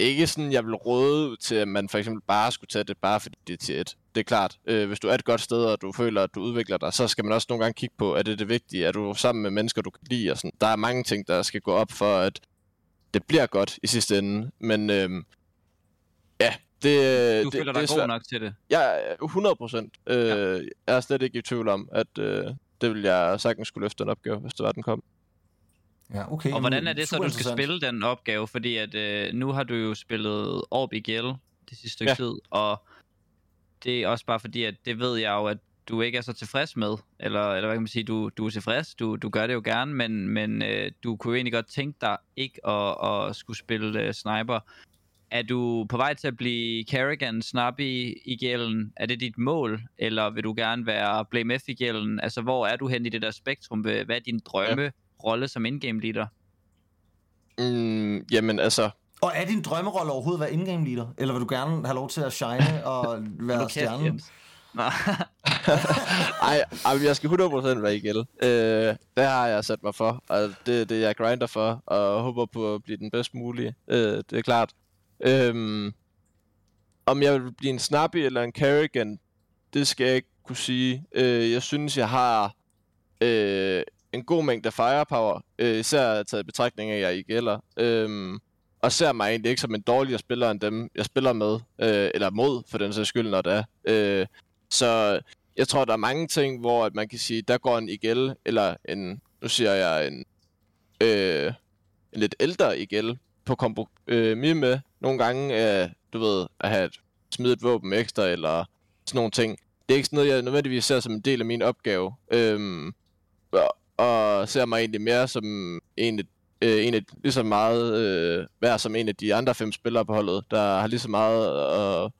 det er ikke sådan, jeg vil råde til, at man for eksempel bare skulle tage det, bare fordi det er tier 1. Det er klart. Øh, hvis du er et godt sted, og du føler, at du udvikler dig, så skal man også nogle gange kigge på, er det det vigtige? Er du sammen med mennesker, du kan lide? Og sådan. Der er mange ting, der skal gå op for, at det bliver godt i sidste ende. Men øhm, ja, det, Du det, føler det dig er god nok til det. Er 100 procent. Øh, Ja. Jeg er slet ikke i tvivl om, at øh, det vil jeg sagtens skulle løfte den opgave, hvis det var, den kom. Ja, okay. Og hvordan er det så, du skal spille den opgave? Fordi at øh, nu har du jo spillet Orb IGL det sidste stykke Ja. tid, og det er også bare fordi, at det ved jeg jo, at du ikke er så tilfreds med. Eller, eller hvad kan man sige, du, du er tilfreds, du, du gør det jo gerne, men, men øh, du kunne jo egentlig godt tænke dig ikke at, at skulle spille øh, sniper. Er du på vej til at blive Kerrigan Snappy i gælden? Er det dit mål? Eller vil du gerne være Blame F i gælden? Altså, hvor er du hen i det der spektrum? Hvad er din drømme rolle som in-game leader? Mm, jamen altså, Og er din drømmerolle overhovedet at være in-game leader? Eller vil du gerne have lov til at shine og [laughs] være stjernen? Nå. [laughs] ej, ej, jeg skal 100% være i gæld. Øh, det har jeg sat mig for, og det er det, jeg grinder for, og håber på at blive den bedst mulige. Øh, det er klart. Øhm, om jeg vil blive en snappy eller en Kerrigan, det skal jeg ikke kunne sige. Øh, jeg synes, jeg har øh, en god mængde firepower, øh, især taget i betragtning af, at jeg ikke gælder. Øh, og ser mig egentlig ikke som en dårligere spiller end dem, jeg spiller med, øh, eller mod, for den sags skyld, når det er. Øh, så jeg tror, der er mange ting, hvor at man kan sige, der går en IGL, eller en, nu siger jeg en, øh, en lidt ældre IGL på kombo øh, med. Nogle gange, øh, du ved, at have et, smide et våben ekstra, eller sådan nogle ting. Det er ikke sådan noget, jeg nødvendigvis ser som en del af min opgave. Øhm, og, ser mig egentlig mere som en, af- øh, en af, lige så meget øh, værd som en af de andre fem spillere på holdet, der har lige så meget at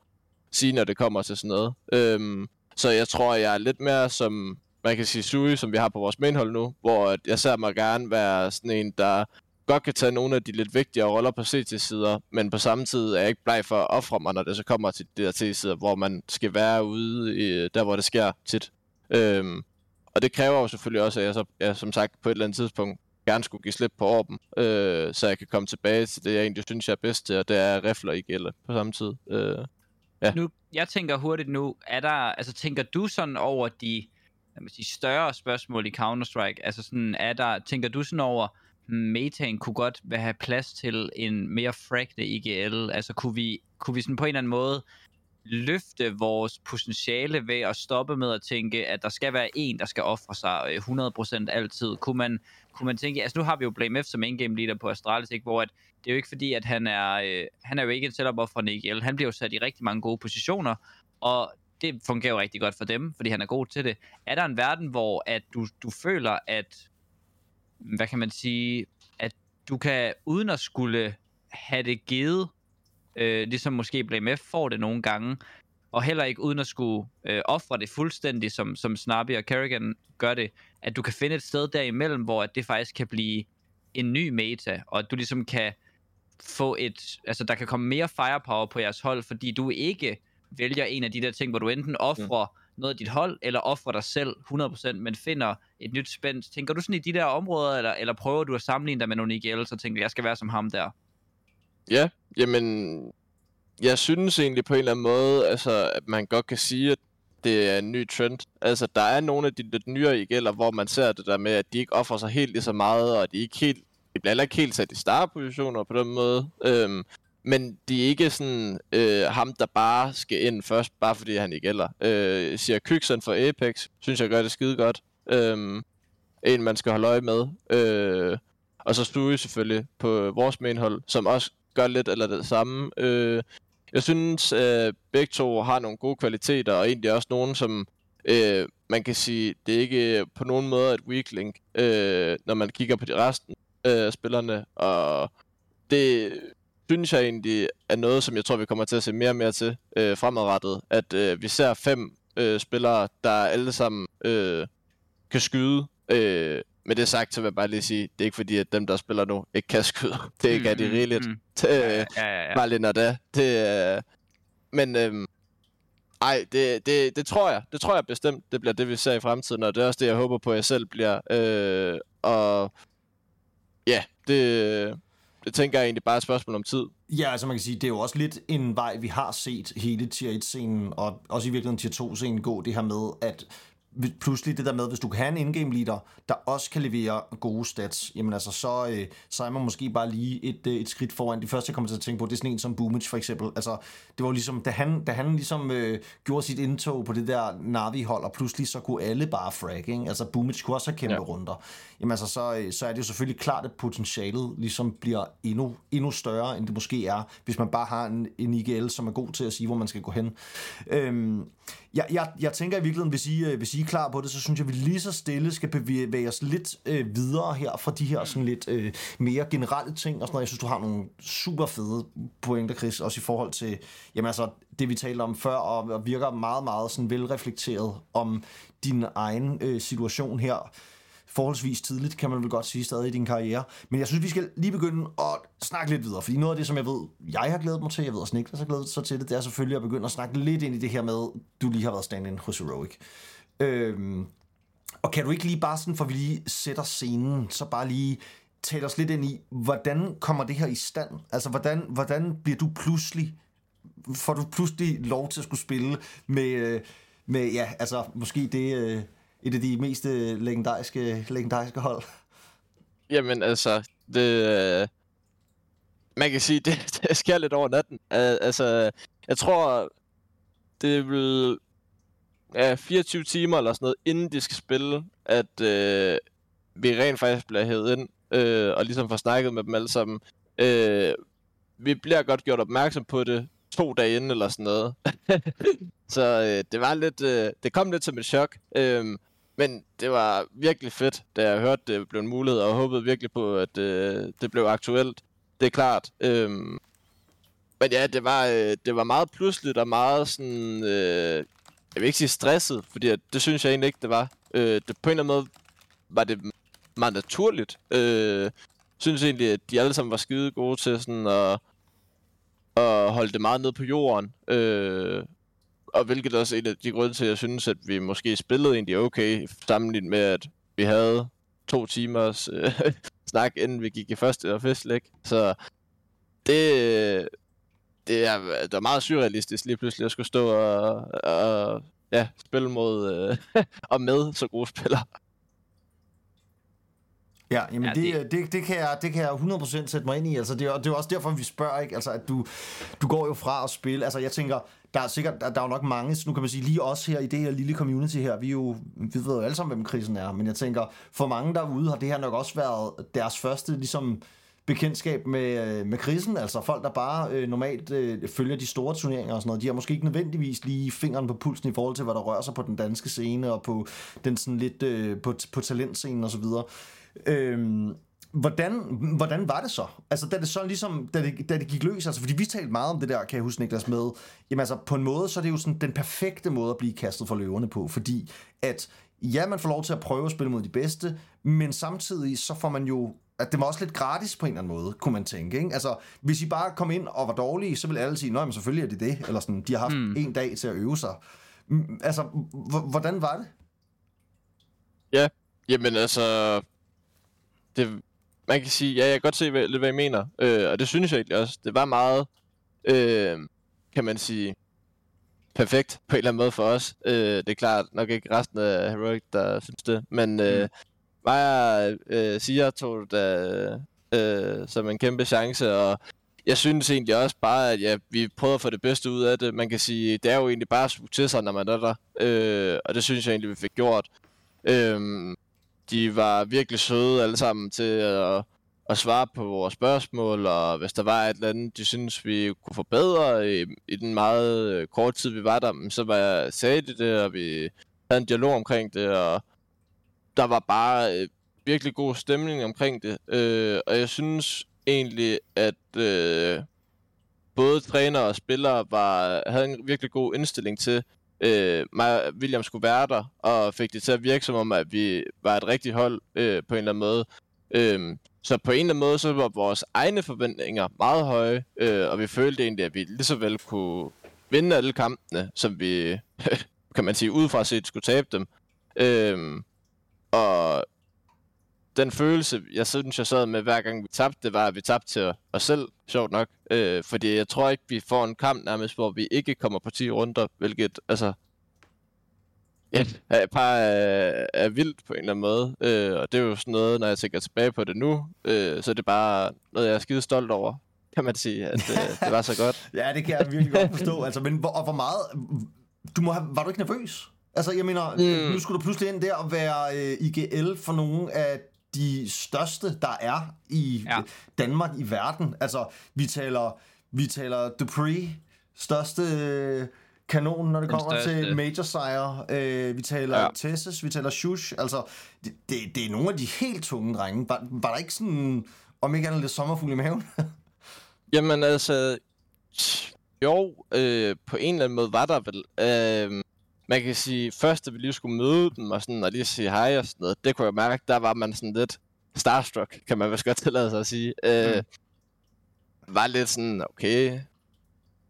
sige, når det kommer til sådan noget. Øhm, så jeg tror, jeg er lidt mere som, man kan sige, Sui, som vi har på vores mainhold nu, hvor jeg ser mig gerne være sådan en, der godt kan tage nogle af de lidt vigtigere roller på CT-sider, men på samme tid er jeg ikke bleg for at ofre mig, når det så kommer til DRT-sider, hvor man skal være ude i, der, hvor det sker tit. Øhm, og det kræver jo selvfølgelig også, at jeg, så, jeg som sagt på et eller andet tidspunkt gerne skulle give slip på Orben, øh, så jeg kan komme tilbage til det, jeg egentlig synes, jeg er bedst til, og det er rifler i gælde på samme tid. Øh, Ja. Nu, jeg tænker hurtigt nu, er der, altså tænker du sådan over de lad mig sige, større spørgsmål i Counter-Strike? Altså sådan, er der, tænker du sådan over, hmm, metaen kunne godt have plads til en mere fragte IGL? Altså kunne vi, kunne vi sådan på en eller anden måde løfte vores potentiale ved at stoppe med at tænke, at der skal være en, der skal ofre sig øh, 100% altid. Kunne man, kunne man tænke, altså nu har vi jo Blame F som in-game leader på Astralis, ikke? hvor at det er jo ikke fordi, at han er, øh, han er jo ikke en setup for Nick L. Han bliver jo sat i rigtig mange gode positioner, og det fungerer jo rigtig godt for dem, fordi han er god til det. Er der en verden, hvor at du, du føler, at, hvad kan man sige, at du kan, uden at skulle have det givet, øh, ligesom måske Blame får det nogle gange, og heller ikke uden at skulle øh, ofre det fuldstændig, som, som Snappy og Kerrigan gør det, at du kan finde et sted derimellem, hvor at det faktisk kan blive en ny meta, og at du ligesom kan få et, altså der kan komme mere firepower på jeres hold, fordi du ikke vælger en af de der ting, hvor du enten offrer mm. noget af dit hold, eller offrer dig selv 100%, men finder et nyt spænd. Tænker du sådan i de der områder, eller, eller prøver du at sammenligne dig med nogle IGL, så tænker, jeg, jeg skal være som ham der? Ja, jamen, jeg synes egentlig på en eller anden måde, altså, at man godt kan sige, at det er en ny trend. Altså, der er nogle af de lidt nyere gælder, hvor man ser det der med, at de ikke offrer sig helt lige så meget, og de ikke helt, de bliver heller ikke helt sat i startpositioner på den måde. Øhm, men de er ikke sådan øh, ham, der bare skal ind først, bare fordi han ikke gælder. Øh, siger Kyksen for Apex, synes jeg gør det skide godt. Øhm, en, man skal holde øje med. Øh, og så Stue selvfølgelig på vores mainhold, som også gør lidt eller det samme. Øh, jeg synes, øh, begge to har nogle gode kvaliteter, og egentlig også nogen, som øh, man kan sige, det er ikke øh, på nogen måde et weak link, øh, når man kigger på de resten øh, af øh, spillerne. Og det synes jeg egentlig er noget, som jeg tror, vi kommer til at se mere og mere til øh, fremadrettet. At øh, vi ser fem øh, spillere, der alle sammen øh, kan skyde. Øh, med det sagt, så vil jeg bare lige sige, det er ikke fordi, at dem, der spiller nu, ikke kan skyde. Det mm, er de rigeligt. Mm. Det, ja, ja, ja, ja. Bare lige når det det, øh, Men øh, ej, det, det, det tror jeg. Det tror jeg bestemt, det bliver det, vi ser i fremtiden. Og det er også det, jeg håber på, at jeg selv bliver. Øh, og ja, det, det tænker jeg egentlig bare er et spørgsmål om tid. Ja, altså man kan sige, det er jo også lidt en vej, vi har set hele tier 1-scenen, og også i virkeligheden tier 2-scenen gå det her med, at pludselig det der med, hvis du kan have en in-game leader, der også kan levere gode stats, jamen altså, så, øh, så er man måske bare lige et, øh, et skridt foran. Det første, jeg kommer til at tænke på, det er sådan en som Boomage for eksempel. Altså, det var ligesom, da han, da han ligesom øh, gjorde sit indtog på det der Navi-hold, og pludselig så kunne alle bare frag, ikke? Altså, Boomage kunne også have kæmpe ja. runder. Jamen altså, så, øh, så er det jo selvfølgelig klart, at potentialet ligesom bliver endnu, endnu større, end det måske er, hvis man bare har en, en IGL, som er god til at sige, hvor man skal gå hen. Øhm, jeg, jeg, jeg tænker i virkeligheden, hvis I, øh, hvis I er klar på det, så synes jeg, at vi lige så stille skal bevæge os lidt øh, videre her fra de her sådan lidt øh, mere generelle ting og sådan noget. Jeg synes, du har nogle super fede pointer, Chris, også i forhold til jamen altså, det, vi talte om før, og, og virker meget, meget sådan velreflekteret om din egen øh, situation her forholdsvis tidligt, kan man vel godt sige, stadig i din karriere. Men jeg synes, vi skal lige begynde at snakke lidt videre, fordi noget af det, som jeg ved, jeg har glædet mig til, jeg ved også Niklas har glædet sig til det, det er selvfølgelig at begynde at snakke lidt ind i det her med, du lige har været stand-in hos Heroic. Øhm, og kan du ikke lige bare sådan, for vi lige sætter scenen, så bare lige tale os lidt ind i, hvordan kommer det her i stand? Altså, hvordan, hvordan bliver du pludselig, får du pludselig lov til at skulle spille med, øh, med ja, altså måske det, øh, et af de mest øh, legendariske, legendariske hold? Jamen altså, det, øh, man kan sige, [laughs] det, det sker lidt over natten. altså, jeg tror, det vil ja, 24 timer eller sådan noget, inden de skal spille, at øh, vi rent faktisk bliver hævet ind, øh, og ligesom får snakket med dem alle sammen. Øh, vi bliver godt gjort opmærksom på det to dage inden eller sådan noget. [laughs] så øh, det var lidt, øh, det kom lidt som et chok. Øh, men det var virkelig fedt, da jeg hørte, det blev en mulighed, og håbede virkelig på, at øh, det blev aktuelt. Det er klart. Øhm, men ja, det var, øh, det var meget pludseligt og meget sådan... Øh, jeg vil ikke sige stresset, fordi at, det synes jeg egentlig ikke, det var. Øh, det, på en eller anden måde var det meget naturligt. Øh, synes egentlig, at de alle sammen var skide gode til sådan at, at holde det meget ned på jorden. Øh, og hvilket også er en af de grunde til, at jeg synes, at vi måske spillede egentlig okay, sammenlignet med, at vi havde to timers øh, [laughs] snak, inden vi gik i første og festlæg. Så det, det er, det er meget surrealistisk lige pludselig at skulle stå og, og ja, spille mod øh, [laughs] og med så gode spillere. Ja, jamen Ja, ja, det- det, det, det, kan jeg, det kan jeg 100% sætte mig ind i. Altså, det, er, det er også derfor, vi spørger, ikke? Altså, at du, du går jo fra at spille. Altså, jeg tænker, der er sikkert, der, der er jo nok mange, nu kan man sige, lige os her i det her lille community her, vi, jo, vi ved jo alle sammen, hvem krisen er, men jeg tænker, for mange derude har det her nok også været deres første, ligesom, bekendtskab med, øh, med krisen, altså folk, der bare øh, normalt øh, følger de store turneringer og sådan noget, de har måske ikke nødvendigvis lige fingeren på pulsen i forhold til, hvad der rører sig på den danske scene og på den sådan lidt øh, på, på talentscenen og så videre. Øhm, hvordan, hvordan var det så? Altså, da det så ligesom, da det, da det gik løs, altså, fordi vi talte meget om det der, kan jeg huske, Niklas, med, jamen altså, på en måde, så er det jo sådan den perfekte måde at blive kastet for løverne på, fordi at, ja, man får lov til at prøve at spille mod de bedste, men samtidig, så får man jo at det var også lidt gratis på en eller anden måde, kunne man tænke. Ikke? Altså, hvis I bare kom ind og var dårlige, så ville alle sige, nej, men selvfølgelig er de det. Eller sådan, de har haft mm. en dag til at øve sig. Mm, Altså, h- hvordan var det? Ja, jamen altså, det, man kan sige, ja, jeg kan godt se hvad, lidt, hvad I mener, øh, og det synes jeg egentlig også. Det var meget, øh, kan man sige, perfekt på en eller anden måde for os. Øh, det er klart nok ikke resten af Heroic, der synes det, men øh, mig og øh, Sia tog det da, øh, som en kæmpe chance, og jeg synes egentlig også bare, at ja, vi prøvede at få det bedste ud af det. Man kan sige, det er jo egentlig bare at til sig, når man er der, øh, og det synes jeg egentlig, vi fik gjort. Øhm, de var virkelig søde alle sammen til at, at svare på vores spørgsmål, og hvis der var et eller andet, de synes vi kunne forbedre i, i den meget øh, korte tid, vi var der, men så var jeg, sagde de det, og vi havde en dialog omkring det, og der var bare øh, virkelig god stemning omkring det. Øh, og jeg synes egentlig, at øh, både træner og spillere var, havde en virkelig god indstilling til, øh, mig og William skulle være der, og fik det til at virke som om, at vi var et rigtigt hold øh, på en eller anden måde. Øh, så på en eller anden måde, så var vores egne forventninger meget høje, øh, og vi følte egentlig, at vi lige så vel kunne vinde alle kampene, som vi, [laughs] kan man sige, udefra set skulle tabe dem. Øh, og den følelse, jeg synes, jeg sad med hver gang vi tabte, det var, at vi tabte til os selv, sjovt nok. Øh, fordi jeg tror ikke, vi får en kamp nærmest, hvor vi ikke kommer på 10 runder, hvilket, altså... Ja, er bare er, er vildt på en eller anden måde. Øh, og det er jo sådan noget, når jeg tænker tilbage på det nu, øh, så er det bare noget, jeg er skide stolt over, kan man sige, at øh, [laughs] det var så godt. Ja, det kan jeg virkelig godt forstå. Altså, men hvor, og hvor meget... Du må have, var du ikke nervøs? Altså, jeg mener, mm. nu skulle du pludselig ind der og være øh, IGL for nogle af de største, der er i Ja. Danmark i verden. Altså, vi taler, vi taler Dupree, største øh, kanon, når det Den kommer største. til Major Sire. Øh, vi taler Ja. ja. Tessus, vi taler Shush. Altså, det, det, det er nogle af de helt tunge drenge. Var, var der ikke sådan, om ikke andet lidt sommerfugl i maven? [laughs] Jamen altså, jo, øh, på en eller anden måde var der vel. Øh, man kan sige, først da vi lige skulle møde dem og, sådan, og lige sige hej og sådan noget, det kunne jeg mærke, der var man sådan lidt starstruck, kan man vist godt tillade sig at sige. Øh, mm. Var lidt sådan, okay,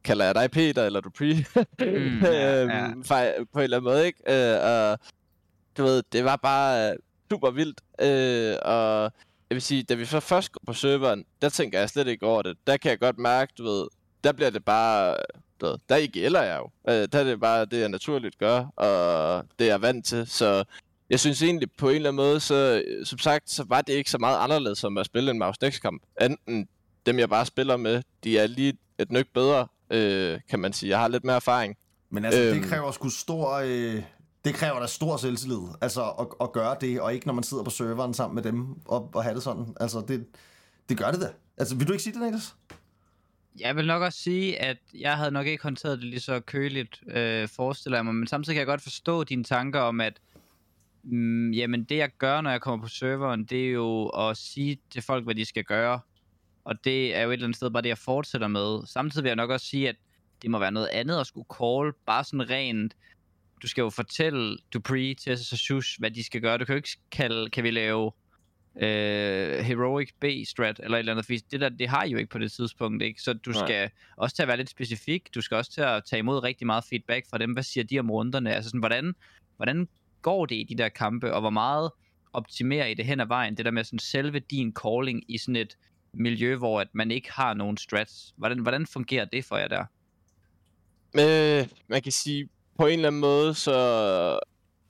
kalder jeg dig Peter, eller du Pri? Mm, [laughs] ja, øhm, ja. På en eller anden måde, ikke? Øh, og du ved, det var bare øh, super vildt. Øh, og jeg vil sige, da vi så først går på serveren, der tænker jeg slet ikke over det. Der kan jeg godt mærke, du ved, der bliver det bare, ved, der IGL'er jeg jo. Øh, der er det bare det, jeg naturligt gør, og det jeg er vant til. Så jeg synes egentlig på en eller anden måde, så øh, som sagt, så var det ikke så meget anderledes som at spille en Mouse Next kamp. Enten dem, jeg bare spiller med, de er lige et nyk bedre, øh, kan man sige. Jeg har lidt mere erfaring. Men altså. Øhm. det kræver sgu stor... Øh, det kræver da stor selvtillid, altså at, at gøre det, og ikke når man sidder på serveren sammen med dem og, og have det sådan. Altså, det, det gør det da. Altså, vil du ikke sige det, Niklas? Jeg vil nok også sige, at jeg havde nok ikke håndteret det lige så køligt, øh, forestiller jeg mig. Men samtidig kan jeg godt forstå dine tanker om, at mm, jamen, det jeg gør, når jeg kommer på serveren, det er jo at sige til folk, hvad de skal gøre. Og det er jo et eller andet sted bare det, jeg fortsætter med. Samtidig vil jeg nok også sige, at det må være noget andet at skulle call, bare sådan rent. Du skal jo fortælle Dupree, Tess og Sush, hvad de skal gøre. Du kan jo ikke kalde, kan vi lave øh, heroic B-strat eller et eller andet, fordi det der, det har I jo ikke på det tidspunkt, ikke? Så du Nej. skal også til at være lidt specifik, du skal også til at tage imod rigtig meget feedback fra dem, hvad siger de om runderne, altså sådan, hvordan, hvordan går det i de der kampe, og hvor meget optimerer I det hen ad vejen, det der med sådan selve din calling i sådan et miljø, hvor at man ikke har nogen strats. Hvordan, hvordan fungerer det for jer der? Øh, man kan sige, på en eller anden måde, så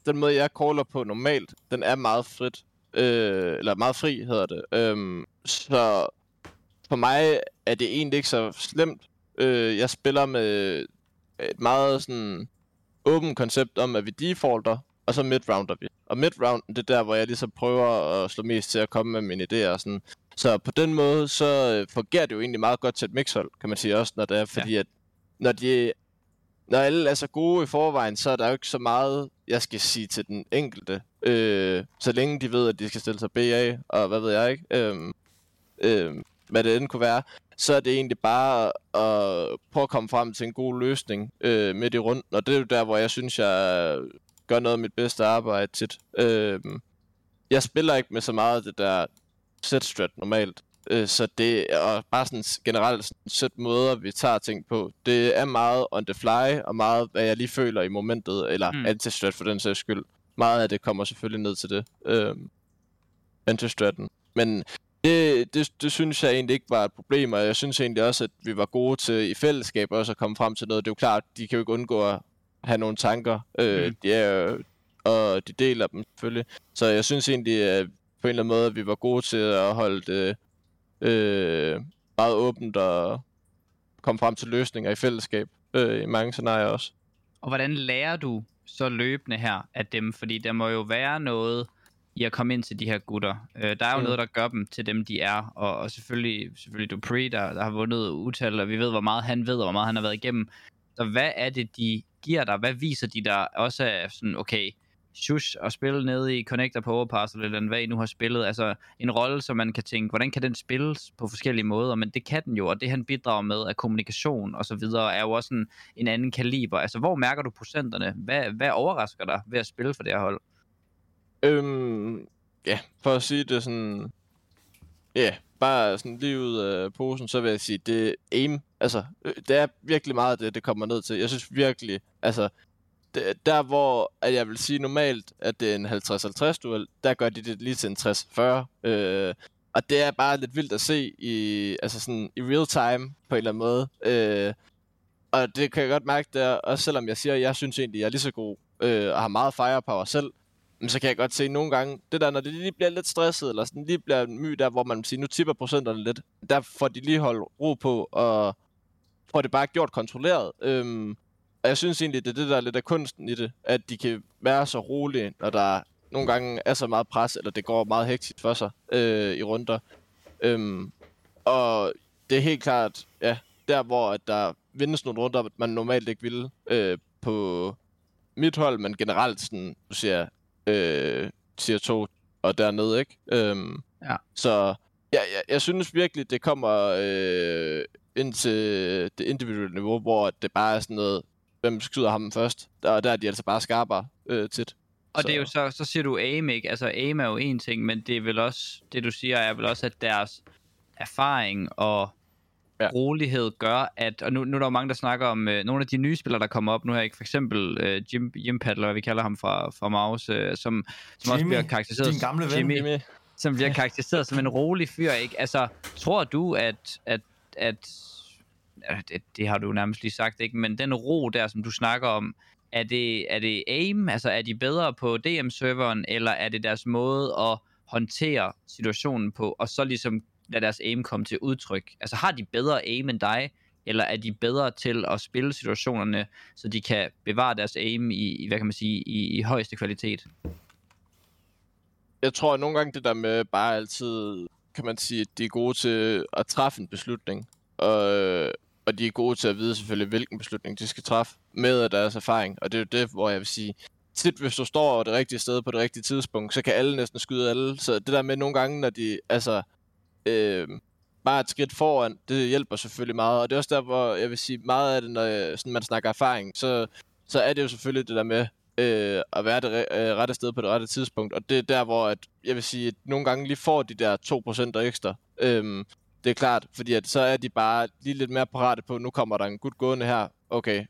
den måde, jeg caller på normalt, den er meget frit. Øh, eller meget fri, hedder det. Øhm, så for mig er det egentlig ikke så slemt. Øh, jeg spiller med et meget sådan åbent koncept om, at vi defaulter, og så midrounder vi. Og midround, det er der, hvor jeg ligesom prøver at slå mest til at komme med mine idéer. og Sådan. Så på den måde, så øh, fungerer det jo egentlig meget godt til et mixhold, kan man sige også, når det er, fordi at når de når alle er så gode i forvejen, så er der jo ikke så meget, jeg skal sige til den enkelte. Øh, så længe de ved, at de skal stille sig BA, og hvad ved jeg ikke, øh, øh, hvad det end kunne være, så er det egentlig bare at prøve at komme frem til en god løsning øh, midt i rundt. Og det er jo der, hvor jeg synes, jeg gør noget af mit bedste arbejde tit. Øh, jeg spiller ikke med så meget af det der set strat normalt. Øh, så det er bare sådan generelt sådan måder, vi tager ting på. Det er meget on the fly, og meget, hvad jeg lige føler i momentet, eller Mm. anti-strat for den sags skyld. Meget af det kommer selvfølgelig ned til det. Øh, anti-straten. Men det, det, det synes jeg egentlig ikke var et problem, og jeg synes egentlig også, at vi var gode til i fællesskab også at komme frem til noget. Det er jo klart, de kan jo ikke undgå at have nogle tanker. Øh, Mm. de er og de deler dem selvfølgelig. Så jeg synes egentlig, at på en eller anden måde, at vi var gode til at holde det øh, meget åbent og komme frem til løsninger i fællesskab øh, i mange scenarier også. Og hvordan lærer du så løbende her af dem? Fordi der må jo være noget i at komme ind til de her gutter. Øh, der er jo mm. Noget, der gør dem til dem, de er. Og, og selvfølgelig, selvfølgelig Dupree, der, der har vundet utal, og vi ved, hvor meget han ved, og hvor meget han har været igennem. Så hvad er det, de giver dig? Hvad viser de dig også af sådan, okay, shush og spille nede i Connector på Overpass, eller den, hvad I nu har spillet. Altså en rolle, som man kan tænke, hvordan kan den spilles på forskellige måder? Men det kan den jo, og det han bidrager med af kommunikation og så videre, er jo også en, en anden kaliber. Altså hvor mærker du procenterne? Hvad, hvad overrasker dig ved at spille for det her hold? Øhm, ja, for at sige det sådan... Ja, bare sådan lige ud af posen, så vil jeg sige, det er aim. Altså, øh, det er virkelig meget det, det kommer ned til. Jeg synes virkelig, altså... Det, der hvor at jeg vil sige normalt, at det er en 50-50 duel, der gør de det lige til en 60-40. Øh, og det er bare lidt vildt at se i, altså sådan, i real time på en eller anden måde. Øh, og det kan jeg godt mærke der, også selvom jeg siger, at jeg synes egentlig, at jeg er lige så god øh, og har meget firepower selv, men så kan jeg godt se nogle gange, det der, når det lige bliver lidt stresset, eller sådan lige bliver my der, hvor man siger, nu tipper procenterne lidt, der får de lige holdt ro på, og får det bare gjort kontrolleret. Øhm, og jeg synes egentlig, det er det, der er lidt af kunsten i det, at de kan være så rolige, når der nogle gange er så meget pres, eller det går meget hektisk for sig øh, i runder. Øhm, og det er helt klart, ja, der hvor at der vindes nogle runder, man normalt ikke ville øh, på mit hold, men generelt sådan, du siger, øh, tier 2 og dernede, ikke? Øhm, Ja. Så ja, jeg, jeg synes virkelig, det kommer øh, ind til det individuelle niveau, hvor det bare er sådan noget, hvem skyder ham først? Der, der er de altså bare skarpere øh, tit. Og det er jo så, så siger du aim, ikke? Altså aim er jo en ting, men det er vel også, det du siger er vel også, at deres erfaring og ja. Rolighed gør, at, og nu, nu er der jo mange, der snakker om øh, nogle af de nye spillere, der kommer op nu her, ikke? For eksempel øh, Jim, Jim Paddler, hvad vi kalder ham fra, fra Mouse, øh, som, som også Jimmy, bliver karakteriseret din gamle ven. Jimmy, Jimmy. som bliver karakteriseret som en rolig fyr, ikke? Altså, tror du, at, at, at Øh, det, det har du nærmest lige sagt, ikke? Men den ro der, som du snakker om, er det, er det aim? Altså, er de bedre på DM-serveren, eller er det deres måde at håndtere situationen på, og så ligesom lade deres aim komme til udtryk? Altså, har de bedre aim end dig, eller er de bedre til at spille situationerne, så de kan bevare deres aim i, hvad kan man sige, i, i højeste kvalitet? jeg tror at nogle gange det der med bare altid, kan man sige, at de er gode til at træffe en beslutning. Og, og de er gode til at vide selvfølgelig, hvilken beslutning de skal træffe med deres erfaring. Og det er jo det, hvor jeg vil sige, tit hvis du står over det rigtige sted på det rigtige tidspunkt, så kan alle næsten skyde alle. Så det der med nogle gange, når de, altså, øh, bare et skridt foran, det hjælper selvfølgelig meget. Og det er også der, hvor jeg vil sige, meget af det, når jeg, sådan, man snakker erfaring, så, så er det jo selvfølgelig det der med, øh, at være det øh, rette sted på det rette tidspunkt. Og det er der, hvor at, jeg vil sige, at nogle gange lige får de der 2% ekstra. Øh, det er klart, fordi at så er de bare lige lidt mere parate på, nu kommer der en gut gående her, okay,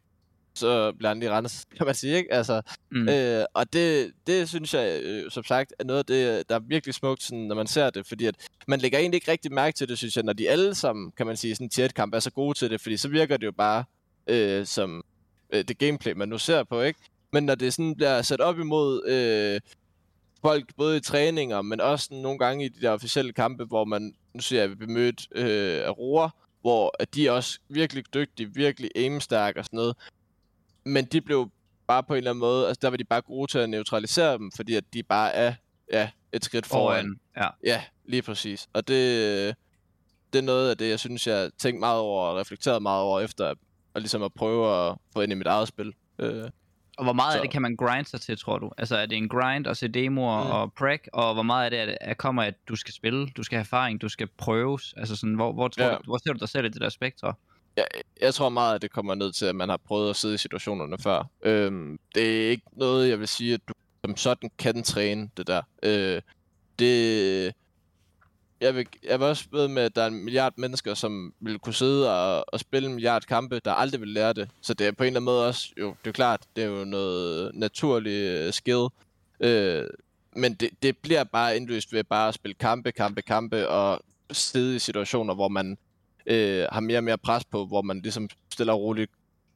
så bliver han lige renset, [laughs] kan man sige, ikke? Altså, mm. øh, og det, det synes jeg, øh, som sagt, er noget af det, der er virkelig smukt, sådan, når man ser det, fordi at man lægger egentlig ikke rigtig mærke til det, synes jeg, når de alle sammen, kan man sige, sådan en kamp er så gode til det, fordi så virker det jo bare øh, som øh, det gameplay, man nu ser på, ikke? Men når det sådan bliver sat op imod øh, folk, både i træninger, men også nogle gange i de der officielle kampe, hvor man, nu siger jeg, vi bliver mødt øh, af roer, hvor at de er også virkelig dygtige, virkelig aimstærke og sådan noget. Men de blev bare på en eller anden måde, altså der var de bare gode til at neutralisere dem, fordi at de bare er ja, et skridt foran. Foran. Ja. Ja, lige præcis. Og det, det er noget af det, jeg synes, jeg tænkt meget over og reflekteret meget over, efter at, at, ligesom at prøve at få ind i mit eget spil. Øh, Og hvor meget Så- af det kan man grind sig til, tror du? Altså er det en grind og se demoer Mm. og prek, og hvor meget af det er, det er kommer, at du skal spille, du skal have erfaring, du skal prøves? Altså sådan, hvor, hvor, tror Ja. du, hvor ser du dig selv i det der spektre? jeg, jeg tror meget, at det kommer ned til, at man har prøvet at sidde i situationerne før. Øhm, det er ikke noget, jeg vil sige, at du som sådan kan træne det der. Øh, det... Jeg vil, jeg vil også ved med, at der er en milliard mennesker, som vil kunne sidde og, og spille en milliard kampe, der aldrig vil lære det. Så det er på en eller anden måde også, jo, det er klart, det er jo noget naturlig øh, skill. Øh, men det, det bliver bare indløst ved bare at spille kampe, kampe, kampe, og sidde i situationer, hvor man øh, har mere og mere pres på, hvor man ligesom stille og roligt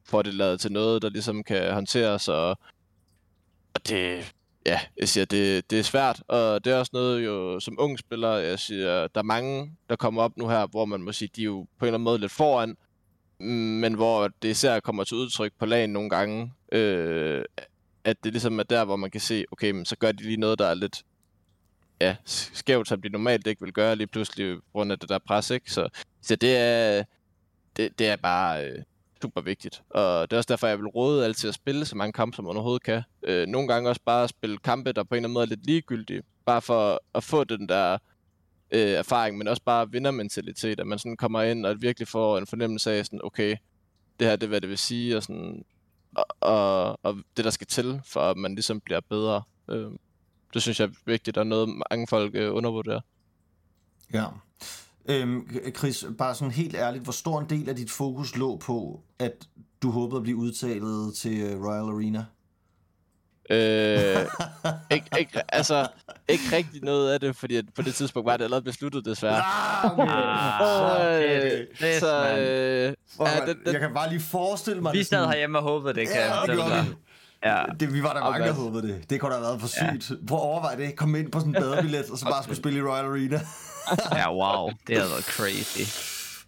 får det lavet til noget, der ligesom kan håndteres, og, og det, ja, jeg siger, det, det er svært, og det er også noget jo, som ung spiller, jeg siger, der er mange, der kommer op nu her, hvor man må sige, de er jo på en eller anden måde lidt foran, men hvor det især kommer til udtryk på lagen nogle gange, øh, at det ligesom er der, hvor man kan se, okay, men så gør de lige noget, der er lidt ja, skævt, som de normalt ikke vil gøre lige pludselig, på grund af det der pres, ikke? Så, så det er, det, det er bare øh, super vigtigt. Og det er også derfor, jeg vil råde altid at spille så mange kampe, som man overhovedet kan. Øh, nogle gange også bare at spille kampe, der på en eller anden måde er lidt ligegyldige. Bare for at få den der øh, erfaring, men også bare vindermentalitet. At man sådan kommer ind og virkelig får en fornemmelse af, sådan, okay, det her det er, hvad det vil sige, og, sådan, og, og, og det, der skal til, for at man ligesom bliver bedre. Øh, det synes jeg er vigtigt, og noget mange folk øh, undervurderer. Ja. Øhm, Chris, bare sådan helt ærligt, hvor stor en del af dit fokus lå på, at du håbede at blive udtalet til øh, Royal Arena? Øh, ikke, ikke, altså, ikke rigtig noget af det, fordi at på det tidspunkt var det allerede besluttet, desværre. Ah, okay. Ah, Øh. Fedt, så, mand. øh, Hvor ja, man- den, den, Jeg kan bare lige forestille mig Vi sad sådan- herhjemme og håbede det, kan Ja, jeg det. Ja. Det, vi var der mange, der håbede det. Det kunne da have været for sygt. Prøv at overveje det. Kom ind på sådan en badebillet, og så bare skulle [laughs] spille i Royal Arena. [laughs] ja, wow. Det havde været crazy.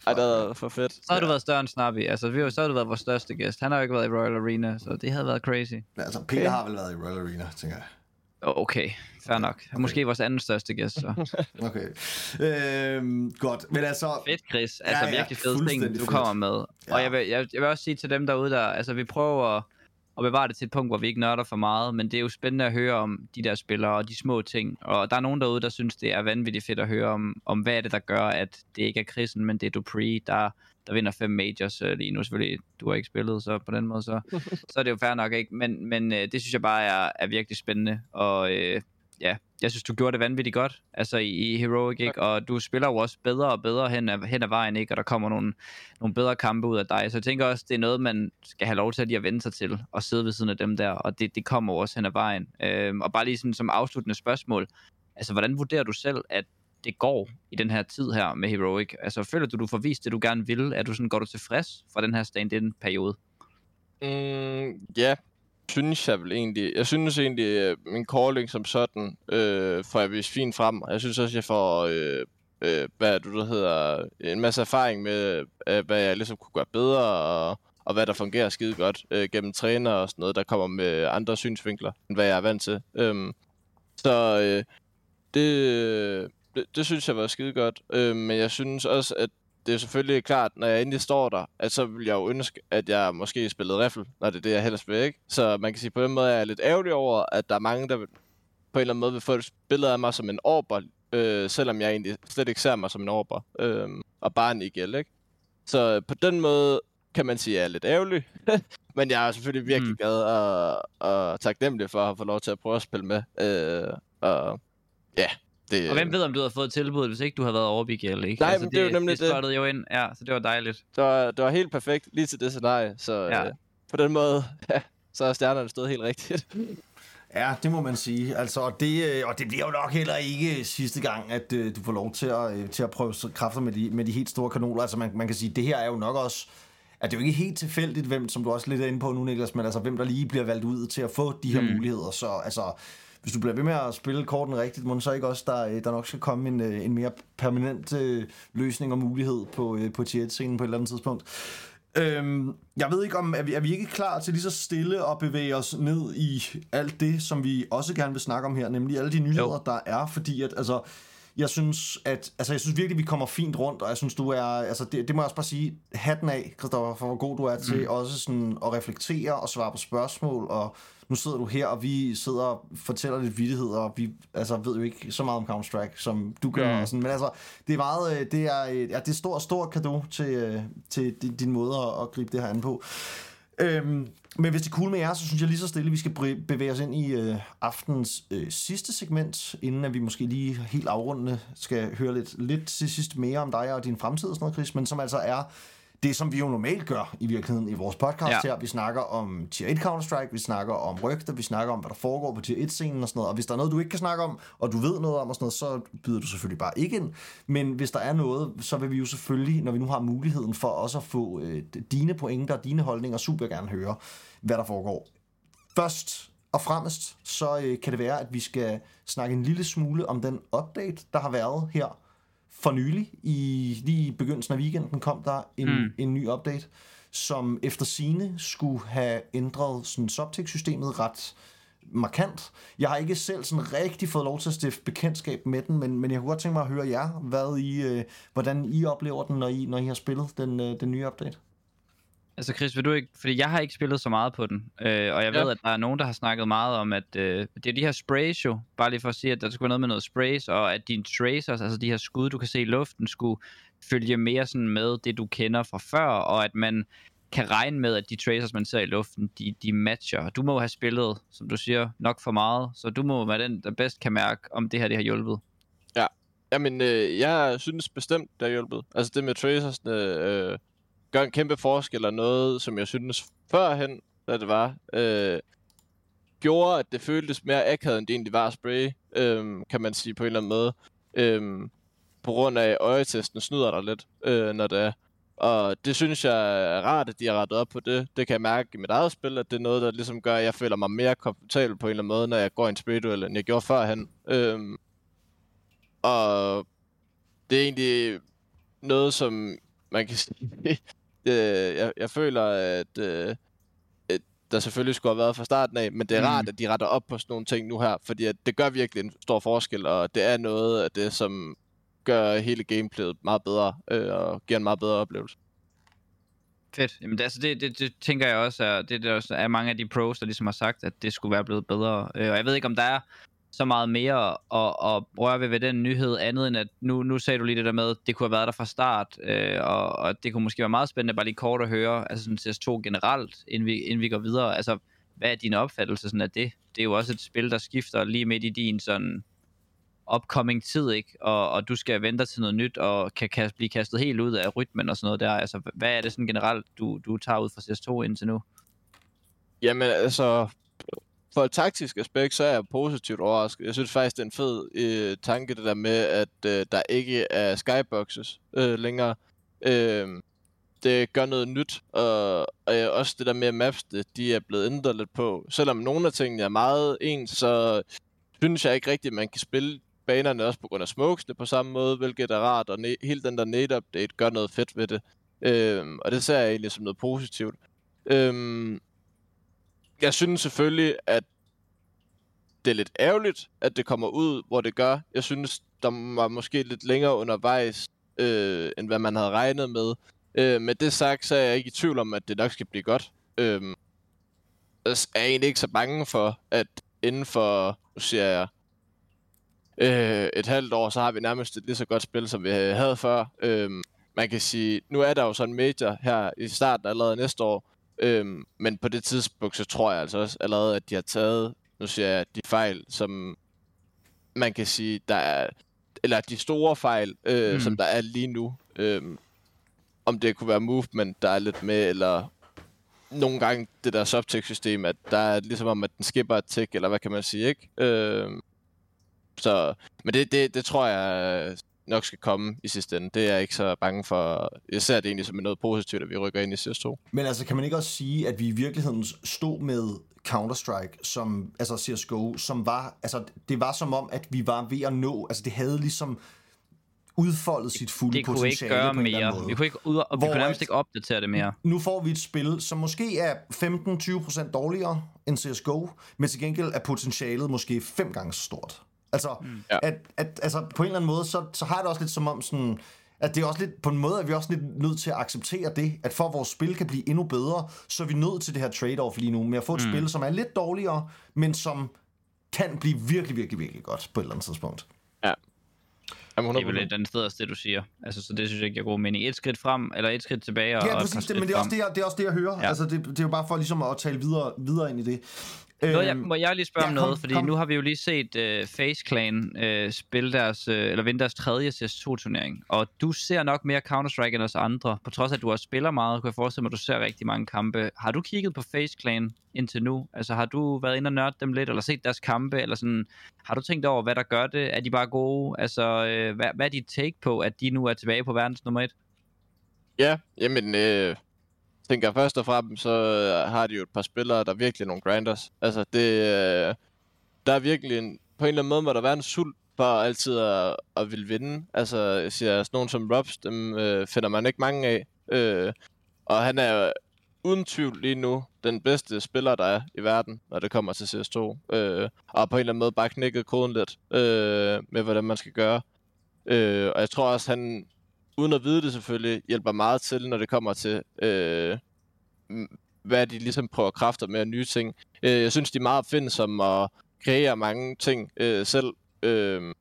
ej, det havde været for fedt. Så har du været større end Snappy. Altså, vi har, så har du været vores største gæst. Han har jo ikke været i Royal Arena, så det havde været crazy. Altså, Peter har vel været i Royal Arena, tænker jeg. Okay, fair nok. Måske vores anden største gæst, så. [laughs] Okay. Øhm, godt. Men altså... Fedt, Chris. Altså, Ja, ja, virkelig fuldstændig ting, du kommer med. Ja. Og jeg vil, jeg, jeg vil også sige til dem derude, der, altså, vi prøver at bevare det til et punkt, hvor vi ikke nørder for meget, men det er jo spændende at høre om de der spillere og de små ting. Og der er nogen derude, der synes, det er vanvittigt fedt at høre om, om hvad er det, der gør, at det ikke er Chrisen, men det er Dupree, der, der vinder fem majors øh, lige nu. Selvfølgelig, du har ikke spillet, så på den måde, så, [laughs] så er det jo fair nok, ikke? Men, men øh, det synes jeg bare er, er virkelig spændende, og øh, ja, jeg synes, du gjorde det vanvittigt godt, altså i, i Heroic, ikke? Og du spiller jo også bedre og bedre hen ad, hen ad vejen, ikke? Og der kommer nogle, nogle bedre kampe ud af dig. Så jeg tænker også, det er noget, man skal have lov til at lige at vende sig til, og sidde ved siden af dem der, og det, det kommer jo også hen ad vejen. Øhm, og bare lige sådan som afsluttende spørgsmål, altså hvordan vurderer du selv, at det går i den her tid her med Heroic? Altså føler du, du får vist det, du gerne vil? Er du sådan, går du tilfreds for den her stand-in-periode? Mm, ja, synes jeg vel egentlig. Jeg synes egentlig, at min calling som sådan øh, får jeg vist fint frem. Jeg synes også, jeg får øh, øh, hvad er det, der hedder, en masse erfaring med, øh, hvad jeg ligesom kunne gøre bedre, og, og hvad der fungerer skide godt øh, gennem træner og sådan noget, der kommer med andre synsvinkler, end hvad jeg er vant til. Øhm, så øh, det, øh, det, det synes jeg var skide godt. Øh, men jeg synes også, at det er selvfølgelig klart, når jeg endelig står der, at så vil jeg jo ønske, at jeg måske spillede riffel, når det er det, jeg helst vil, ikke? Så man kan sige, på den måde er jeg lidt ærgerlig over, at der er mange, der vil, på en eller anden måde vil få et billede af mig som en orber, øh, selvom jeg egentlig slet ikke ser mig som en orber, øh, og bare en IGL, ikke? Så på den måde kan man sige er lidt ærgerlig. [laughs] Men jeg er selvfølgelig virkelig Mm. glad og, og taknemmelig for at have fået lov til at prøve at spille med. Øh, og ja, det, Og hvem ved, om du havde fået tilbuddet, hvis ikke du havde været overbig eller ikke? Altså, Nej, men det er jo nemlig det. det. jo ind, ja, så det var dejligt. det, var, det var helt perfekt lige til det scenarie. Så Ja. øh, på den måde, [laughs] ja, så er stjernerne stået helt rigtigt. Ja, det må man sige. Altså, og, det, øh, og det bliver jo nok heller ikke sidste gang, at øh, du får lov til at, øh, til at prøve kræfter med de, med de helt store kanoner. Altså, man, man kan sige, det her er jo nok også... At det er jo ikke helt tilfældigt, hvem, som du også lidt er inde på nu, Niklas, men altså, hvem der lige bliver valgt ud til at få de her mm. muligheder. Så altså, hvis du bliver ved med at spille korten rigtigt, må så ikke også, der, øh, der nok skal komme en, øh, en mere permanent øh, løsning og mulighed på, øh, på tier 1-scenen på et eller andet tidspunkt. Øhm, jeg ved ikke om, er vi, er vi ikke klar til lige så stille at bevæge os ned i alt det, som vi også gerne vil snakke om her, nemlig alle de nyheder, jo. der er, fordi at, altså, jeg synes, at, altså, jeg synes virkelig, vi kommer fint rundt, og jeg synes, du er, altså, det, det må jeg også bare sige, hatten af, Christoffer, for hvor god du er til mm. også sådan at reflektere og svare på spørgsmål, og nu sidder du her, og vi sidder og fortæller lidt vittigheder, og vi altså, ved jo ikke så meget om Counter-Strike, som du gør, Mm. og sådan, men altså, det er meget, øh, det er, øh, ja, det er stor, stor kado til, øh, til din, din måde at, at gribe det her an på. Øhm, men hvis det er cool med jer, så synes jeg lige så stille, at vi skal bevæge os ind i øh, aftens øh, sidste segment, inden at vi måske lige helt afrundende skal høre lidt, lidt til sidst mere om dig og din fremtid og sådan noget, Chris, men som altså er det, som vi jo normalt gør i virkeligheden i vores podcast Ja. her. Vi snakker om Tier 1 Counter-Strike, vi snakker om rygter, vi snakker om, hvad der foregår på Tier 1-scenen og sådan noget. Og hvis der er noget, du ikke kan snakke om, og du ved noget om og sådan noget, så byder du selvfølgelig bare ikke ind. Men hvis der er noget, så vil vi jo selvfølgelig, når vi nu har muligheden for også at få øh, dine pointer og dine holdninger, super gerne høre, hvad der foregår. Først og fremmest, så øh, kan det være, at vi skal snakke en lille smule om den update, der har været her for nylig. I, lige i begyndelsen af weekenden kom der en, Mm. en ny update, som efter sine skulle have ændret sådan Subtext-systemet ret markant. Jeg har ikke selv sådan rigtig fået lov til at stifte bekendtskab med den, men, men jeg kunne godt tænke mig at høre jer, hvad I, øh, hvordan I oplever den, når I, når I har spillet den, øh, den nye update. Altså Chris, vil du ikke, fordi jeg har ikke spillet så meget på den, øh, og jeg Ja. ved, at der er nogen, der har snakket meget om, at øh, det er de her sprays jo, bare lige for at sige, at der skulle være noget med noget sprays, og at dine tracers, altså de her skud, du kan se i luften, skulle følge mere sådan med det, du kender fra før, og at man kan regne med, at de tracers, man ser i luften, de, de matcher. Du må jo have spillet, som du siger, nok for meget, så du må være den, der bedst kan mærke, om det her det har hjulpet. Jamen, øh, jeg synes bestemt, det har hjulpet. Altså det med tracersne øh, gør en kæmpe forskel, og noget, som jeg synes førhen, da det var, øh, gjorde, at det føltes mere akavet, end det egentlig var at spray, øh, kan man sige på en eller anden måde. Øh, på grund af øjetesten snyder dig lidt, øh, når det er. Og det synes jeg er rart, at de har rettet op på det. Det kan jeg mærke i mit eget spil, at det er noget, der ligesom gør, at jeg føler mig mere komfortabel på en eller anden måde, når jeg går i en spirituel, end jeg gjorde førhen. Øhm, og det er egentlig noget, som man kan sige det, jeg, jeg føler, at, øh, der selvfølgelig skulle have været fra starten af, men det er Mm. rart, at de retter op på sådan nogle ting nu her, fordi at det gør virkelig en stor forskel, og det er noget af det, som gør hele gameplayet meget bedre, øh, og giver en meget bedre oplevelse. Fedt. Jamen, det, altså, det, det, det tænker jeg også er, det der også er mange af de pros, der ligesom har sagt, at det skulle være blevet bedre. Øh, og jeg ved ikke, om der er så meget mere at, at røre ved ved den nyhed, andet end at nu, nu sagde du lige det der med, at det kunne have været der fra start, øh, og, og det kunne måske være meget spændende bare lige kort at høre, altså sådan CS2 generelt, inden vi, inden vi går videre. Altså, hvad er din opfattelse sådan af det? Det er jo også et spil, der skifter lige midt i din sådan upcoming tid, ikke? Og, og du skal vente til noget nyt, og kan, kan blive kastet helt ud af rytmen og sådan noget der. Altså, hvad er det sådan generelt, du, du tager ud fra CS2 indtil nu? Jamen altså, for et taktisk aspekt, så er jeg positivt overrasket. Jeg synes faktisk, det er en fed øh, tanke, det der med, at øh, der ikke er skyboxes øh, længere. Øh, det gør noget nyt, og, og øh, også det der med, at maps, det, de er blevet ændret lidt på. Selvom nogle af tingene er meget ens, så synes jeg ikke rigtigt, at man kan spille banerne også på grund af smokesene på samme måde, hvilket er rart, og ne- hele den der net-update gør noget fedt ved det. Øh, og det ser jeg egentlig som noget positivt. Øh, jeg synes selvfølgelig, at det er lidt ærgerligt, at det kommer ud, hvor det gør. Jeg synes, der var måske lidt længere undervejs, øh, end hvad man havde regnet med. Øh, med det sagt, så er jeg ikke i tvivl om, at det nok skal blive godt. Øh, jeg er egentlig ikke så bange for, at inden for, nu siger jeg, øh, et halvt år, så har vi nærmest et lige så godt spil, som vi havde før. Øh, man kan sige, nu er der jo sådan en major her i starten allerede næste år, øhm, men på det tidspunkt, så tror jeg altså også allerede, at de har taget, nu siger jeg, de fejl, som man kan sige, der er, eller de store fejl, øh, Mm. som der er lige nu. Øhm, om det kunne være movement, der er lidt med, eller nogle gange det der subtext-system, at der er ligesom om, at den skipper et tick, eller hvad kan man sige, ikke? Øhm, så, men det, det, det tror jeg nok skal komme i sidste ende. Det er jeg ikke så bange for. Jeg ser det egentlig som noget positivt, at vi rykker ind i CS2. Men altså, kan man ikke også sige, at vi i virkeligheden stod med Counter-Strike, som, altså CSGO, som var, altså det var som om, at vi var ved at nå, altså det havde ligesom udfoldet sit fulde Det kunne ikke potentiale gøre på en mere. måde. Vi kunne, ikke ud, og vi Hvor kunne nærmest ikke opdatere det mere. Nu får vi et spil, som måske er 15-20% dårligere end CSGO, men til gengæld er potentialet måske fem gange så stort. Altså, mm. Ja. at, at, altså på en eller anden måde, så, så har jeg det også lidt som om sådan, at det er også lidt, på en måde er vi også lidt nødt til at acceptere det, at for at vores spil kan blive endnu bedre, så er vi nødt til det her trade-off lige nu, med at få et mm. spil, som er lidt dårligere, men som kan blive virkelig, virkelig, virkelig godt på et eller andet tidspunkt. Jamen, Det er vel 100%. et andet sted også det, du siger. Altså, så det synes jeg ikke, jeg god mening. Et skridt frem, eller et skridt tilbage, og, Ja, præcis, det, men det er, også det, jeg, det er også det, jeg hører. Ja. Ja. Altså, det, det er jo bare for ligesom at tale videre, videre ind i det. Noget, jeg, Øhm, må jeg lige spørge ja, om kom, noget? Fordi kom. nu har vi jo lige set uh, Face Clan uh, spille deres, uh, eller vinde deres tredje CS2-turnering. Og du ser nok mere Counter-Strike end os andre. På trods af, at du også spiller meget, kunne jeg forestille mig, at du ser rigtig mange kampe. Har du kigget på Face Clan indtil nu? Altså har du været inde og nørdet dem lidt, eller set deres kampe? Eller sådan, har du tænkt over, hvad der gør det? Er de bare gode? Altså, uh, hvad, hvad er dit take på, at de nu er tilbage på verdens nummer et? Ja, jamen, øh, tænker først og fremmest, så øh, har de jo et par spillere, der er virkelig er nogle grinders. Altså, det, øh, der er virkelig en, på en eller anden måde, må der være en sult for altid at, at ville vinde. Altså, jeg siger, sådan nogen som Robs, dem øh, finder man ikke mange af. Øh, og han er jo uden tvivl lige nu den bedste spiller, der er i verden, når det kommer til CS2. Øh, og på en eller anden måde bare knækket koden lidt øh, med, hvordan man skal gøre. Øh, og jeg tror også, han uden at vide det selvfølgelig, hjælper meget til, når det kommer til, øh, hvad de ligesom prøver kræfter med og nye ting. Øh, jeg synes, de er meget opfindsomme og kreerer mange ting øh, selv. Øh,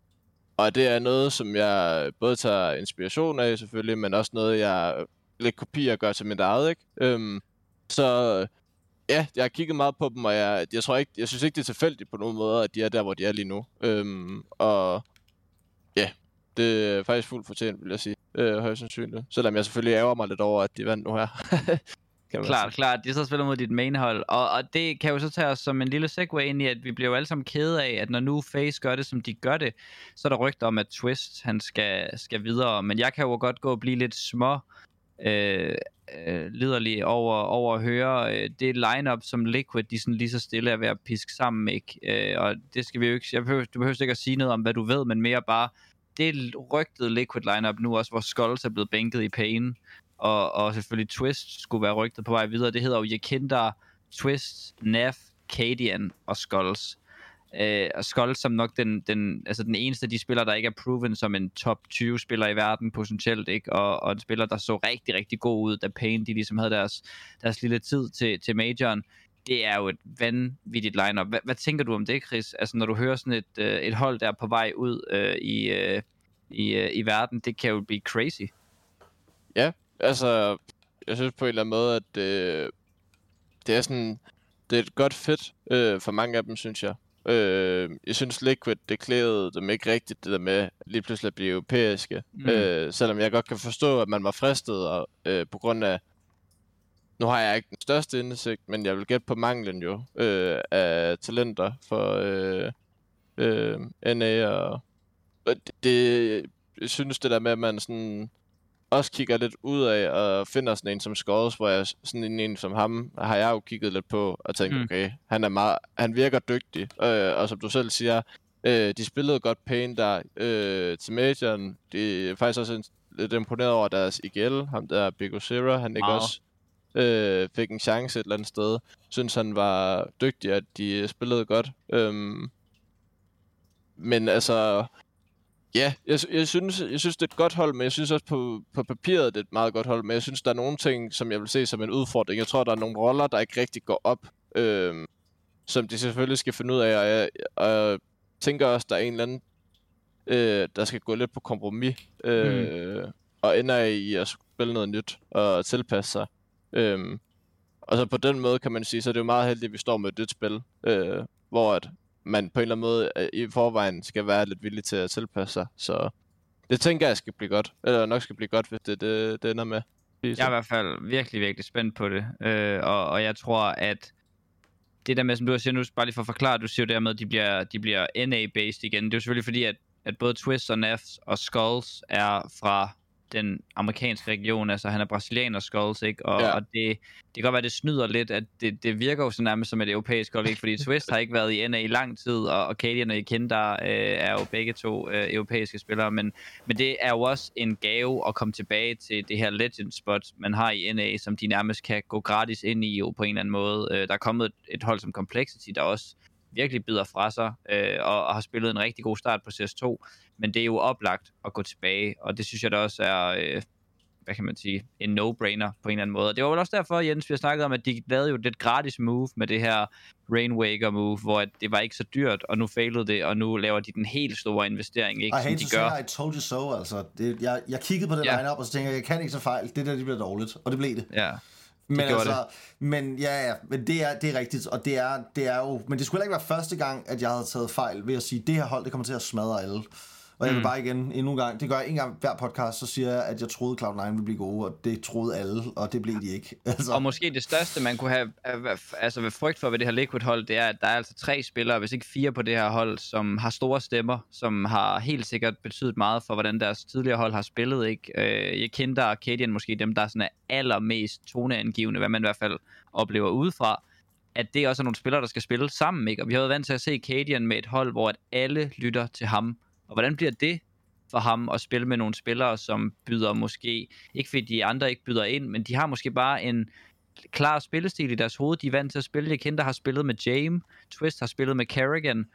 og det er noget, som jeg både tager inspiration af selvfølgelig, men også noget, jeg lidt kopier og gør til mit eget, ikke? Øhm, så ja, jeg har kigget meget på dem, og jeg, jeg tror ikke, jeg synes ikke, det er tilfældigt på nogen måde, at de er der, hvor de er lige nu. Øhm, og det er faktisk fuldt fortjent, vil jeg sige. Øh, højst sandsynligt. Selvom jeg selvfølgelig ærger mig lidt over, at de vandt nu her. [laughs] kan Klart, klart. De så spiller mod dit mainhold. Og, og det kan jo så tage os som en lille segue ind i, at vi bliver jo alle sammen kede af, at når nu Face gør det, som de gør det, så er der rygter om, at Twist han skal, skal videre. Men jeg kan jo godt gå og blive lidt små øh, øh, liderlig over, over at høre øh, det lineup som Liquid, de sådan lige så stille er ved at piske sammen, ikke? Øh, og det skal vi jo ikke, jeg behøver, du behøver ikke at sige noget om, hvad du ved, men mere bare, det rygtede Liquid lineup nu også, hvor Skulls er blevet bænket i pain, og, og selvfølgelig Twist skulle være rygtet på vej videre. Det hedder jo Jekinder, Twist, Naf, Cadian og Skulls. Øh, og Skulls som nok den, den, altså den eneste af de spillere, der ikke er proven som en top 20 spiller i verden potentielt, ikke? Og, og en spiller, der så rigtig, rigtig god ud, da Pain de ligesom havde deres, deres lille tid til, til majoren. Det er jo et vanvittigt lineup. Hvad, hvad tænker du om det, Chris? Altså når du hører sådan et, øh, et hold, der er på vej ud øh, i, øh, i, øh, i verden, det kan jo blive crazy. Ja, altså, jeg synes på en eller anden måde, at øh, det er sådan, det er et godt fedt øh, for mange af dem, synes jeg. Øh, jeg synes Liquid, det klædede dem ikke rigtigt, det der med lige pludselig at blive europæiske. Mm. Øh, selvom jeg godt kan forstå, at man var fristet, og, øh, på grund af, nu har jeg ikke den største indsigt, men jeg vil gætte på manglen jo, øh, af talenter for øh, øh, NA, og, og det, det, jeg synes det der med, at man sådan også kigger lidt ud af og finder sådan en som Skulls, hvor jeg sådan en, en som ham, har jeg jo kigget lidt på og tænkt, Mm. okay, han er meget, han virker dygtig, øh, og som du selv siger, øh, de spillede godt Pain der øh, til Majoren, de er faktisk også en, lidt imponeret over deres IGL, ham der Big Zero, han ikke Meget. også øh, fik en chance et eller andet sted, synes han var dygtig, at de spillede godt, øhm, men altså, Ja, jeg, jeg, synes, jeg synes, det er et godt hold, men jeg synes også på, på papiret, det er et meget godt hold. Men jeg synes, der er nogle ting, som jeg vil se som en udfordring. Jeg tror, der er nogle roller, der ikke rigtig går op, øhm, som de selvfølgelig skal finde ud af. Og jeg, og jeg tænker også, der er en eller anden, øh, der skal gå lidt på kompromis. Øh, mm. og ender i at spille noget nyt og tilpasse sig. Øhm, og så på den måde kan man sige, så er det jo meget heldigt, at vi står med et nyt spil, øh, hvor at man på en eller anden måde øh, i forvejen skal være lidt villig til at tilpasse sig. Så det tænker jeg skal blive godt, eller nok skal blive godt, hvis det, det, det ender med. Jeg er i hvert fald virkelig, virkelig spændt på det. Øh, og, og jeg tror, at det der med, som du siger nu, bare lige for at forklare, du siger jo dermed, at de bliver, de bliver NA-based igen. Det er jo selvfølgelig fordi, at, at både Twist og Nefs og Skulls er fra den amerikanske region, altså han er brasilianer Skulls, ikke? Og, Ja. og det, det kan godt være, det snyder lidt, at det, det virker jo så nærmest som et europæisk hold, ikke? Fordi [laughs] Twist har ikke været i NA i lang tid, og, og Cadian og Ikinda øh, er jo begge to øh, europæiske spillere, men, men det er jo også en gave at komme tilbage til det her legend spot, man har i NA, som de nærmest kan gå gratis ind i jo på en eller anden måde. Øh, der er kommet et, et hold som Complexity, der også virkelig bider fra sig, øh, og, og har spillet en rigtig god start på CS2, men det er jo oplagt at gå tilbage, og det synes jeg da også er, øh, hvad kan man sige, en no-brainer på en eller anden måde. Og det var vel også derfor, Jens, vi har snakket om, at de lavede jo et lidt gratis move med det her Rainwaker move, hvor det var ikke så dyrt, og nu failede det, og nu laver de den helt store investering, ikke, I som de gør. say, I told you so, altså. Det, jeg, jeg kiggede på den Ja. line-up, og så tænkte jeg, jeg kan ikke så fejl. Det der, det bliver dårligt. Og det blev det. Ja, Men gjorde altså, men ja, ja, men det er, det er rigtigt, og det er, det er jo, men det skulle heller ikke være første gang, at jeg havde taget fejl ved at sige, det her hold, det kommer til at smadre alle. Og jeg vil Mm. bare igen, endnu en gang, det gør jeg en gang hver podcast, så siger jeg, at jeg troede Cloud9 ville blive gode, og det troede alle, og det blev de ikke. [laughs] Altså, Og måske det største, man kunne have have- altså ved frygt for ved det her Liquid-hold, det er, at der er altså tre spillere, hvis ikke fire på det her hold, som har store stemmer, som har helt sikkert betydet meget for, hvordan deres tidligere hold har spillet. Ikke? Øh, jeg kender Arcadian måske dem, der sådan er allermest toneangivende, hvad man i hvert fald oplever udefra at det også er nogle spillere, der skal spille sammen, ikke? Og vi har været vant til at se Cadian med et hold, hvor at alle lytter til ham. Og hvordan bliver det for ham at spille med nogle spillere, som byder måske, ikke fordi de andre ikke byder ind, men de har måske bare en klar spillestil i deres hoved. De er vant til at spille. Jeg kender har spillet med James, Twist har spillet med Carrigan.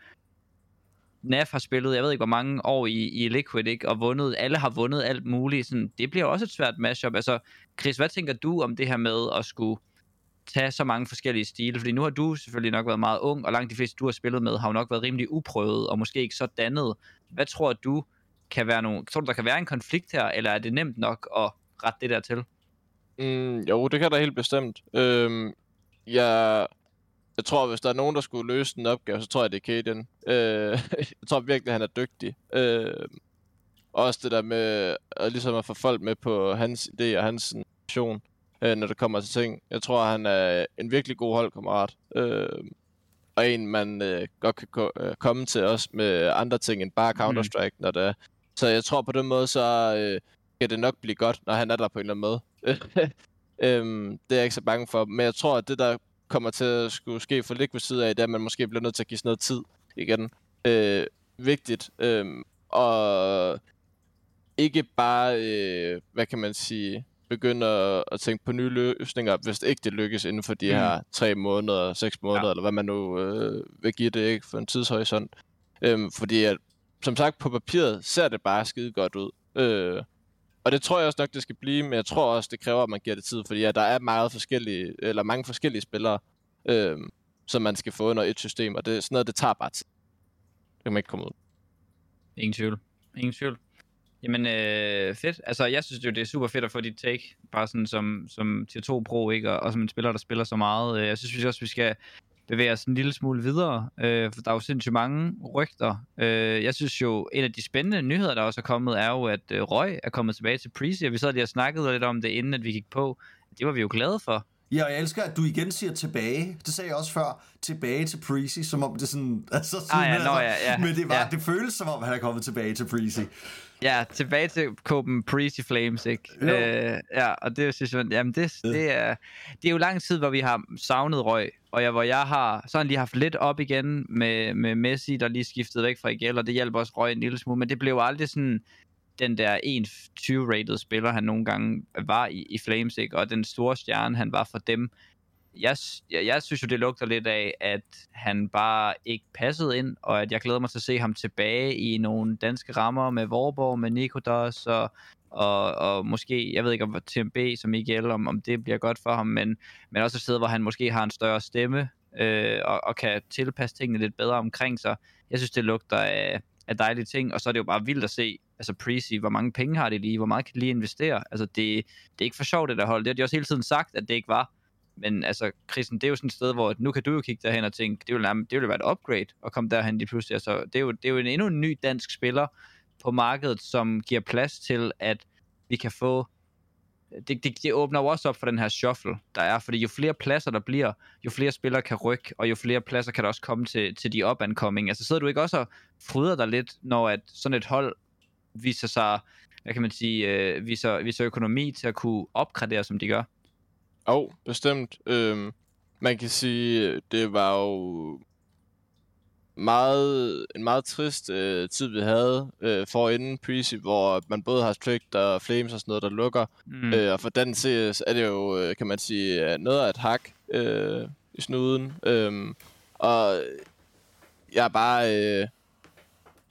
Naf har spillet, jeg ved ikke hvor mange år i, i Liquid, ikke? og vundet, alle har vundet alt muligt. Sådan, det bliver også et svært matchup. Altså, Chris, hvad tænker du om det her med at skulle tage så mange forskellige stile? Fordi nu har du selvfølgelig nok været meget ung, og langt de fleste, du har spillet med, har jo nok været rimelig uprøvet, og måske ikke så dannet. Hvad tror du, kan være nogle, tror du, der kan være en konflikt her, eller er det nemt nok at rette det der til? Mm, jo, det kan der helt bestemt. Øhm, jeg, jeg tror, hvis der er nogen, der skulle løse den opgave, så tror jeg, det er Kaden. Øh, [laughs] jeg tror virkelig, han er dygtig. Øh, også det der med at, ligesom at få folk med på hans idé og hans vision, øh, når det kommer til ting. Jeg tror, han er en virkelig god holdkammerat. Øh, og en, man øh, godt kan ko- øh, komme til også med andre ting end bare Counter-Strike, mm. når det er. Så jeg tror på den måde, så øh, kan det nok blive godt, når han er der på en eller anden måde. [laughs] øhm, det er jeg ikke så bange for. Men jeg tror, at det, der kommer til at skulle ske for Liquid side af, det er, at man måske bliver nødt til at give sådan noget tid igen. Øh, vigtigt. Øh, og ikke bare, øh, hvad kan man sige, begynde at, at tænke på nye løsninger, hvis det ikke det lykkes inden for de Mm. her tre måneder, seks måneder, Ja. ja. eller hvad man nu øh, vil give det ikke for en tidshorisont. Øhm, fordi at, som sagt, på papiret ser det bare skide godt ud. Øh, og det tror jeg også nok, det skal blive, men jeg tror også, det kræver, at man giver det tid, fordi at der er meget forskellige, eller mange forskellige spillere, øh, som man skal få under et system, og det, sådan noget, det tager bare tid. Det kan man ikke komme ud. Ingen tvivl. Ingen tvivl. Jamen, øh, fedt. Altså, jeg synes jo, det er super fedt at få dit take, bare sådan som, som tier 2 pro, ikke? Og, og som en spiller, der spiller så meget. Øh, jeg synes vi også, vi skal bevæge os en lille smule videre, øh, for der er jo sindssygt mange rygter. Øh, jeg synes jo, en af de spændende nyheder, der også er kommet, er jo, at øh, Røg er kommet tilbage til Prezi, og vi sad lige og snakkede lidt om det, inden at vi gik på. Det var vi jo glade for. Ja, og jeg elsker, at du igen siger tilbage. Det sagde jeg også før. Tilbage til Preezy, som om det sådan... [laughs] Altså, sådan Ah, ja, nå, altså, ja, ja, Men det, var, ja. det føles som om, han er kommet tilbage til Preezy. Ja, tilbage til Copen Prezi Flames, ikke? Jo. Øh, ja, og det synes jeg, jamen det, det, er, det er jo lang tid, hvor vi har savnet røg, og jeg, hvor jeg har sådan lige haft lidt op igen med, med Messi, der lige skiftede væk fra IGL, og det hjælper også røg en lille smule, men det blev aldrig sådan den der 1-20-rated spiller, han nogle gange var i, i Flames, ikke? og den store stjerne, han var for dem. Jeg, jeg, jeg synes jo, det lugter lidt af, at han bare ikke passede ind, og at jeg glæder mig til at se ham tilbage i nogle danske rammer med Vorborg, med Nikodos og, og, og måske, jeg ved ikke om TMB som Miguel, om, om det bliver godt for ham, men, men også et sted, hvor han måske har en større stemme øh, og, og kan tilpasse tingene lidt bedre omkring sig. Jeg synes, det lugter af, af dejlige ting, og så er det jo bare vildt at se altså Prezi, hvor mange penge har de lige, hvor meget kan de lige investere? Altså det, det er ikke for sjovt det der hold, det har de også hele tiden sagt, at det ikke var. Men altså, Christian, det er jo sådan et sted, hvor nu kan du jo kigge derhen og tænke, det ville, nærmest- det ville være et upgrade at komme derhen lige pludselig. Altså, det er jo, det er jo en, endnu en ny dansk spiller på markedet, som giver plads til, at vi kan få det, det, det åbner jo også op for den her shuffle, der er, fordi jo flere pladser der bliver, jo flere spillere kan rykke, og jo flere pladser kan der også komme til, til de up and coming. Altså sidder du ikke også og fryder dig lidt, når at sådan et hold viser sig, hvad kan man sige, øh, viser, viser økonomi til at kunne opgradere, som de gør? Jo, oh, bestemt. Øhm, man kan sige, det var jo meget, en meget trist øh, tid, vi havde øh, for inden Prezi, hvor man både har Strict og Flames og sådan noget, der lukker. Mm. Øh, og for den CS er det jo, øh, kan man sige, øh, noget af et hak øh, i snuden. Øhm, og jeg er bare, øh,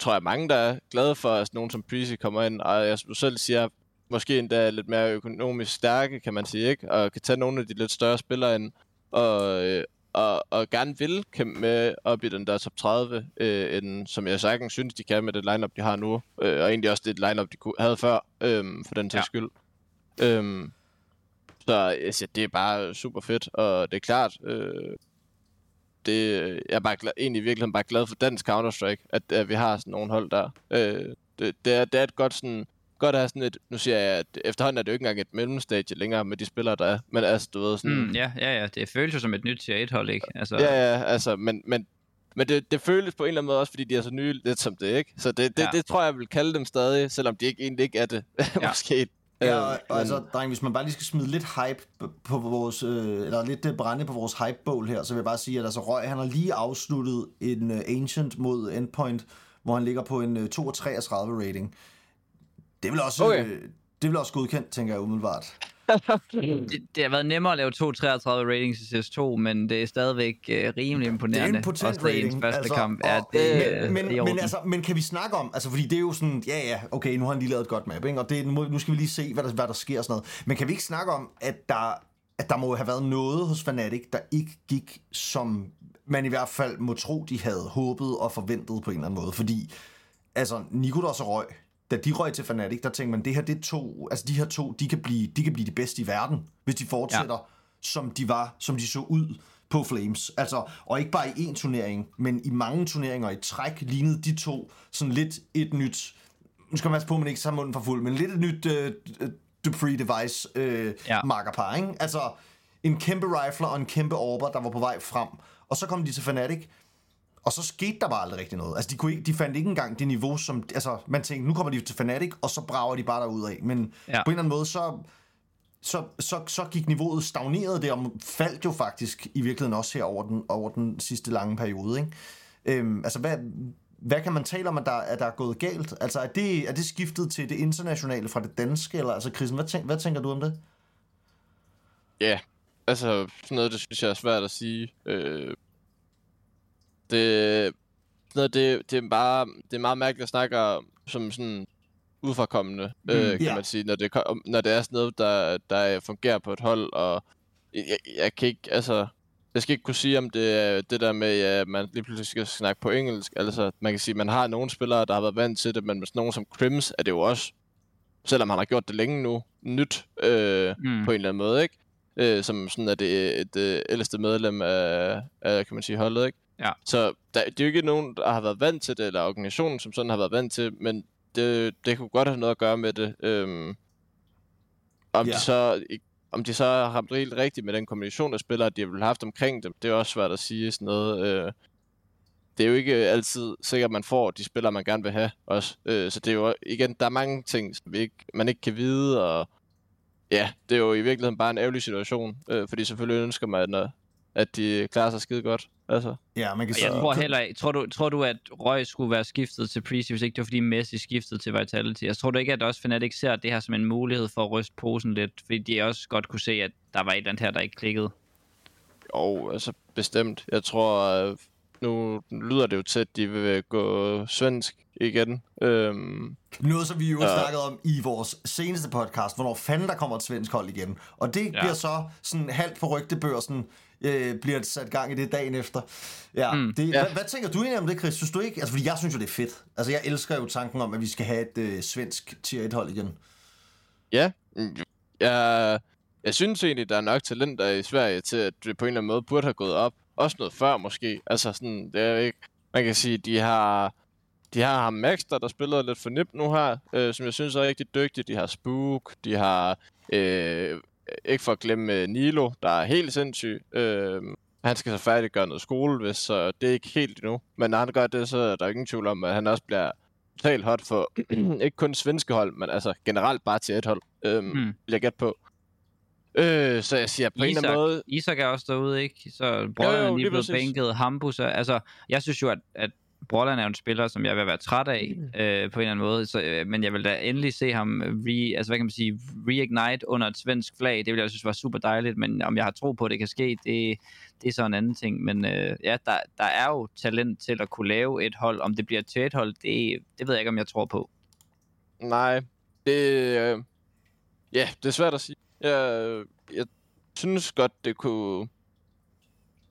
tror jeg, mange, der er glade for, at nogen som Prezi kommer ind. Og jeg selv siger, måske endda lidt mere økonomisk stærke, kan man sige, ikke? Og kan tage nogle af de lidt større spillere ind. Og, øh, og, og gerne vil kæmpe med op i den der top 30, øh, end, som jeg sagtens synes, de kan med det lineup de har nu. Øh, og egentlig også det lineup de havde før, øh, for den Ja. skyld. Øhm, så altså, det er bare super fedt, og det er klart, øh, det, jeg er bare glad, egentlig i virkeligheden bare glad for dansk Counter-Strike, at, at vi har sådan nogle hold der. Øh, det, det, er, det er et godt sådan, godt at have sådan et, nu siger jeg, at efterhånden er det jo ikke engang et mellemstadie længere med de spillere, der er, men altså, du ved, sådan, Mm, ja, ja, ja. Det føles jo som et nyt tier 1 hold, ikke? Altså, Ja, ja, altså, men, men, men det, det føles på en eller anden måde også, fordi de er så nye, lidt som det, ikke? Så det, det, Ja. ja. det tror jeg, jeg vil kalde dem stadig, selvom de ikke egentlig ikke er det, [laughs] Ja. måske. Ja, Øh, og, og altså, dreng, hvis man bare lige skal smide lidt hype på- vores, øh, eller lidt øh, brænde på vores hypebål her, så vil jeg bare sige, at altså Røg, han har lige afsluttet en uh, Ancient mod Endpoint, hvor han ligger på en uh, 32 rating. Det vil også, Okay. øh, det vil også godkendt, tænker jeg umiddelbart. det, det har været nemmere at lave 2-33 ratings i CS2, men det er stadigvæk øh, rimelig imponerende. Det er en potent Også det rating. første altså, kamp. Ja, og- det, men, øh, men, det er men, orden. altså, men kan vi snakke om, altså fordi det er jo sådan, ja ja, okay, nu har han lige lavet et godt map, ikke? og det, nu, nu skal vi lige se, hvad der, hvad der sker og sådan noget. Men kan vi ikke snakke om, at der, at der må have været noget hos Fnatic, der ikke gik, som man i hvert fald må tro, de havde håbet og forventet på en eller anden måde? Fordi, altså, Nikolas og Røg, da de røg til Fnatic, der tænkte man, det her, det er to, altså de her to, de kan blive, de kan blive de bedste i verden, hvis de fortsætter, ja. som de var, som de så ud på Flames. Altså, og ikke bare i én turnering, men i mange turneringer i træk lignede de to sådan lidt et nyt, nu skal man passe på, at man ikke tager munden for fuld, men lidt et nyt øh, Dupree device øh, ja. markerpar, ikke? Altså, en kæmpe rifler og en kæmpe orber, der var på vej frem. Og så kom de til Fnatic, og så skete der bare aldrig rigtig noget. Altså, de, kunne ikke, de fandt ikke engang det niveau, som... Altså, man tænkte, nu kommer de til Fnatic, og så brager de bare derud af. Men Ja. ja. på en eller anden måde, så, så, så, så gik niveauet stagneret der, og faldt jo faktisk i virkeligheden også her over den, over den sidste lange periode, ikke? Øhm, altså, hvad, hvad kan man tale om, at der, at der er gået galt? Altså, er det, er det skiftet til det internationale fra det danske? Eller, altså, Christian, hvad, tænk, hvad tænker du om det? Ja, altså sådan noget, det synes jeg er svært at sige. Øh, det, noget, det, det, er bare, det er meget mærkeligt at snakke om som sådan udforkommende, mm, øh, kan Ja. man sige, når det, når det er sådan noget, der, der fungerer på et hold, og jeg, jeg kan ikke, altså, jeg skal ikke kunne sige, om det er det der med, at man lige pludselig skal snakke på engelsk. Altså, man kan sige, at man har nogle spillere, der har været vant til det, men med sådan nogen som Crims er det jo også, selvom han har gjort det længe nu, nyt øh, Mm. på en eller anden måde, ikke? Øh, som sådan er det et øh, ældste medlem af, af, kan man sige, holdet, ikke? Ja. Så der, det er jo ikke nogen, der har været vant til det, eller organisationen som sådan har været vant til, men det, det kunne godt have noget at gøre med det. Øhm, om, Ja. de så, om de så har ramt helt rigtigt med den kombination af spillere, de har haft omkring dem, det er også svært at sige sådan noget. Øh, det er jo ikke altid sikkert, at man får de spillere, man gerne vil have også. Øh, så det er jo igen, der er mange ting, som vi ikke, man ikke kan vide, og ja, det er jo i virkeligheden bare en ærgerlig situation, øh, fordi selvfølgelig ønsker man, at, at de klarer sig skide godt. Altså. Ja, man kan Og Jeg tror heller ikke, tror du, tror du, at Røg skulle være skiftet til Prezi, hvis ikke det var fordi Messi skiftede til Vitality? Jeg tror du ikke, at også Fnatic ser det her som en mulighed for at ryste posen lidt, fordi de også godt kunne se, at der var et eller andet her, der ikke klikkede. Jo, altså bestemt. Jeg tror, øh, nu lyder det jo til, at de vil gå svensk igen. Øhm, Noget, som vi jo Ja. snakkede om i vores seneste podcast, hvornår fanden der kommer et svensk hold igen. Og det ja. bliver så sådan halvt på rygtebørsen, øh, bliver sat gang i det dagen efter. Ja, mm. det, Ja. Hvad, hvad tænker du egentlig om det, Chris? Synes du ikke? Altså, fordi jeg synes jo, det er fedt. Altså, jeg elsker jo tanken om, at vi skal have et øh, svensk tier 1-hold igen. ja, mm, jeg, jeg synes egentlig, der er nok talenter i Sverige til, at det på en eller anden måde burde have gået op. Også noget før måske. Altså sådan, det er ikke... Man kan sige, de har... De har ham Max, der, der spiller lidt for nipt nu her, øh, som jeg synes er rigtig dygtig. De har Spook, de har, øh, ikke for at glemme øh, Nilo, der er helt sindssyg. Øh, han skal så færdiggøre noget skole, hvis, så det er ikke helt endnu. Men når han gør det, så er der ingen tvivl om, at han også bliver totalt hot for [clears throat] ikke kun svenske hold, men altså generelt bare til et hold, øh, Mm. vil jeg gætte på. Øh, så jeg siger på en eller anden måde... Isak er også derude, ikke? Så jo, lige blevet bænket. Hambus er, altså, jeg synes jo, at, at Brolland er jo en spiller, som jeg vil være træt af, Mm. øh, på en eller anden måde. Så, øh, men jeg vil da endelig se ham re, altså, hvad kan man sige, reignite under et svensk flag. Det vil jeg synes var super dejligt, men om jeg har tro på, at det kan ske, det, det er så en anden ting. Men øh, ja, der, der er jo talent til at kunne lave et hold. Om det bliver til et hold, det, det ved jeg ikke, om jeg tror på. Nej, det... Øh, ja, det er svært at sige. Jeg, jeg synes godt, det kunne...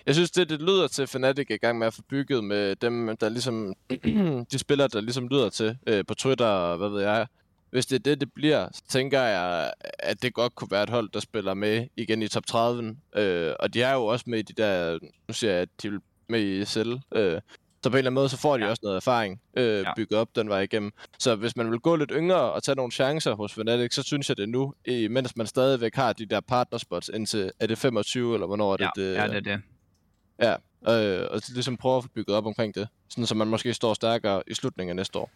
Jeg synes, det, det lyder til, Fnatic er i gang med at få bygget med dem, der ligesom... [clears throat] de spillere, der ligesom lyder til øh, på Twitter og hvad ved jeg. Hvis det er det, det bliver, så tænker jeg, at det godt kunne være et hold, der spiller med igen i top 30. Øh, og de er jo også med i de der... Nu siger jeg, at de er med i SL. Øh, så på en eller anden måde, så får de Ja. også noget erfaring øh, Ja. bygget op den vej igennem. Så hvis man vil gå lidt yngre og tage nogle chancer hos Fnatic, så synes jeg det nu, mens man stadigvæk har de der partnerspots indtil, er det 25, eller hvornår er det? Ja, det, ja, det er det. Ja, øh, og så ligesom prøve at få bygget op omkring det. Sådan, så man måske står stærkere i slutningen af næste år.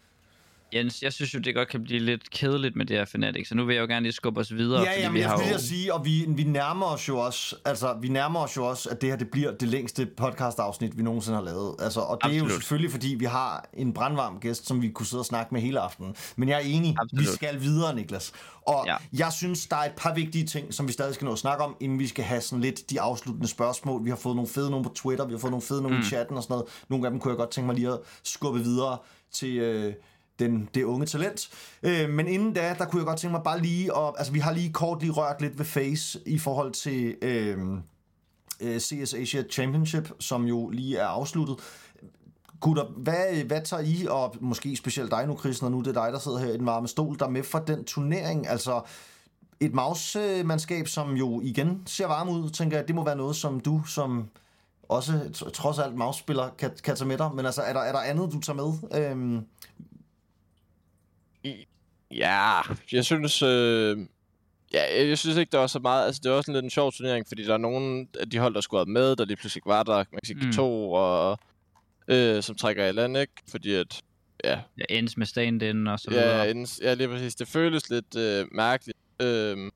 Jens, jeg synes jo, det godt kan blive lidt kedeligt med det her Fnatic, så nu vil jeg jo gerne lige skubbe os videre. Ja, fordi ja, men vi jeg har skulle lige jo... sige, og vi, vi nærmer os jo også, altså, vi nærmer os jo også, at det her, det bliver det længste podcast-afsnit, vi nogensinde har lavet. Altså, og det er jo Absolut. selvfølgelig, fordi vi har en brandvarm gæst, som vi kunne sidde og snakke med hele aftenen. Men jeg er enig, Absolut. vi skal videre, Niklas. Og. Ja. jeg synes, der er et par vigtige ting, som vi stadig skal nå at snakke om, inden vi skal have sådan lidt de afsluttende spørgsmål. Vi har fået nogle fede nogle på Twitter, vi har fået nogle fede nogle mm. i chatten og sådan noget. Nogle af dem kunne jeg godt tænke mig lige at skubbe videre til... Øh, den, det unge talent. Øh, men inden da, der kunne jeg godt tænke mig bare lige, at... altså vi har lige kort lige rørt lidt ved Face i forhold til øh, øh CS Asia Championship, som jo lige er afsluttet. Gutter, hvad, hvad tager I, og måske specielt dig nu, Chris, når nu det er dig, der sidder her i den varme stol, der er med for den turnering? Altså, et Maus-mandskab, som jo igen ser varme ud, tænker jeg, det må være noget, som du som også trods alt Maus-spiller kan, kan tage med dig. Men altså, er der, er der andet, du tager med? Øhm, Ja, jeg synes... Øh, ja, jeg synes ikke, der var så meget... Altså, det var også en lidt en sjov turnering, fordi der er nogle af de hold, der skulle have med, der lige pludselig var der. Man kan sige Mm. to, og, øh, som trækker i land, ikke? Fordi at... Ja, Ja, ends med stand-in og så videre. Ja, inden, ja, lige præcis. Det føles lidt øh, mærkeligt. Øhm,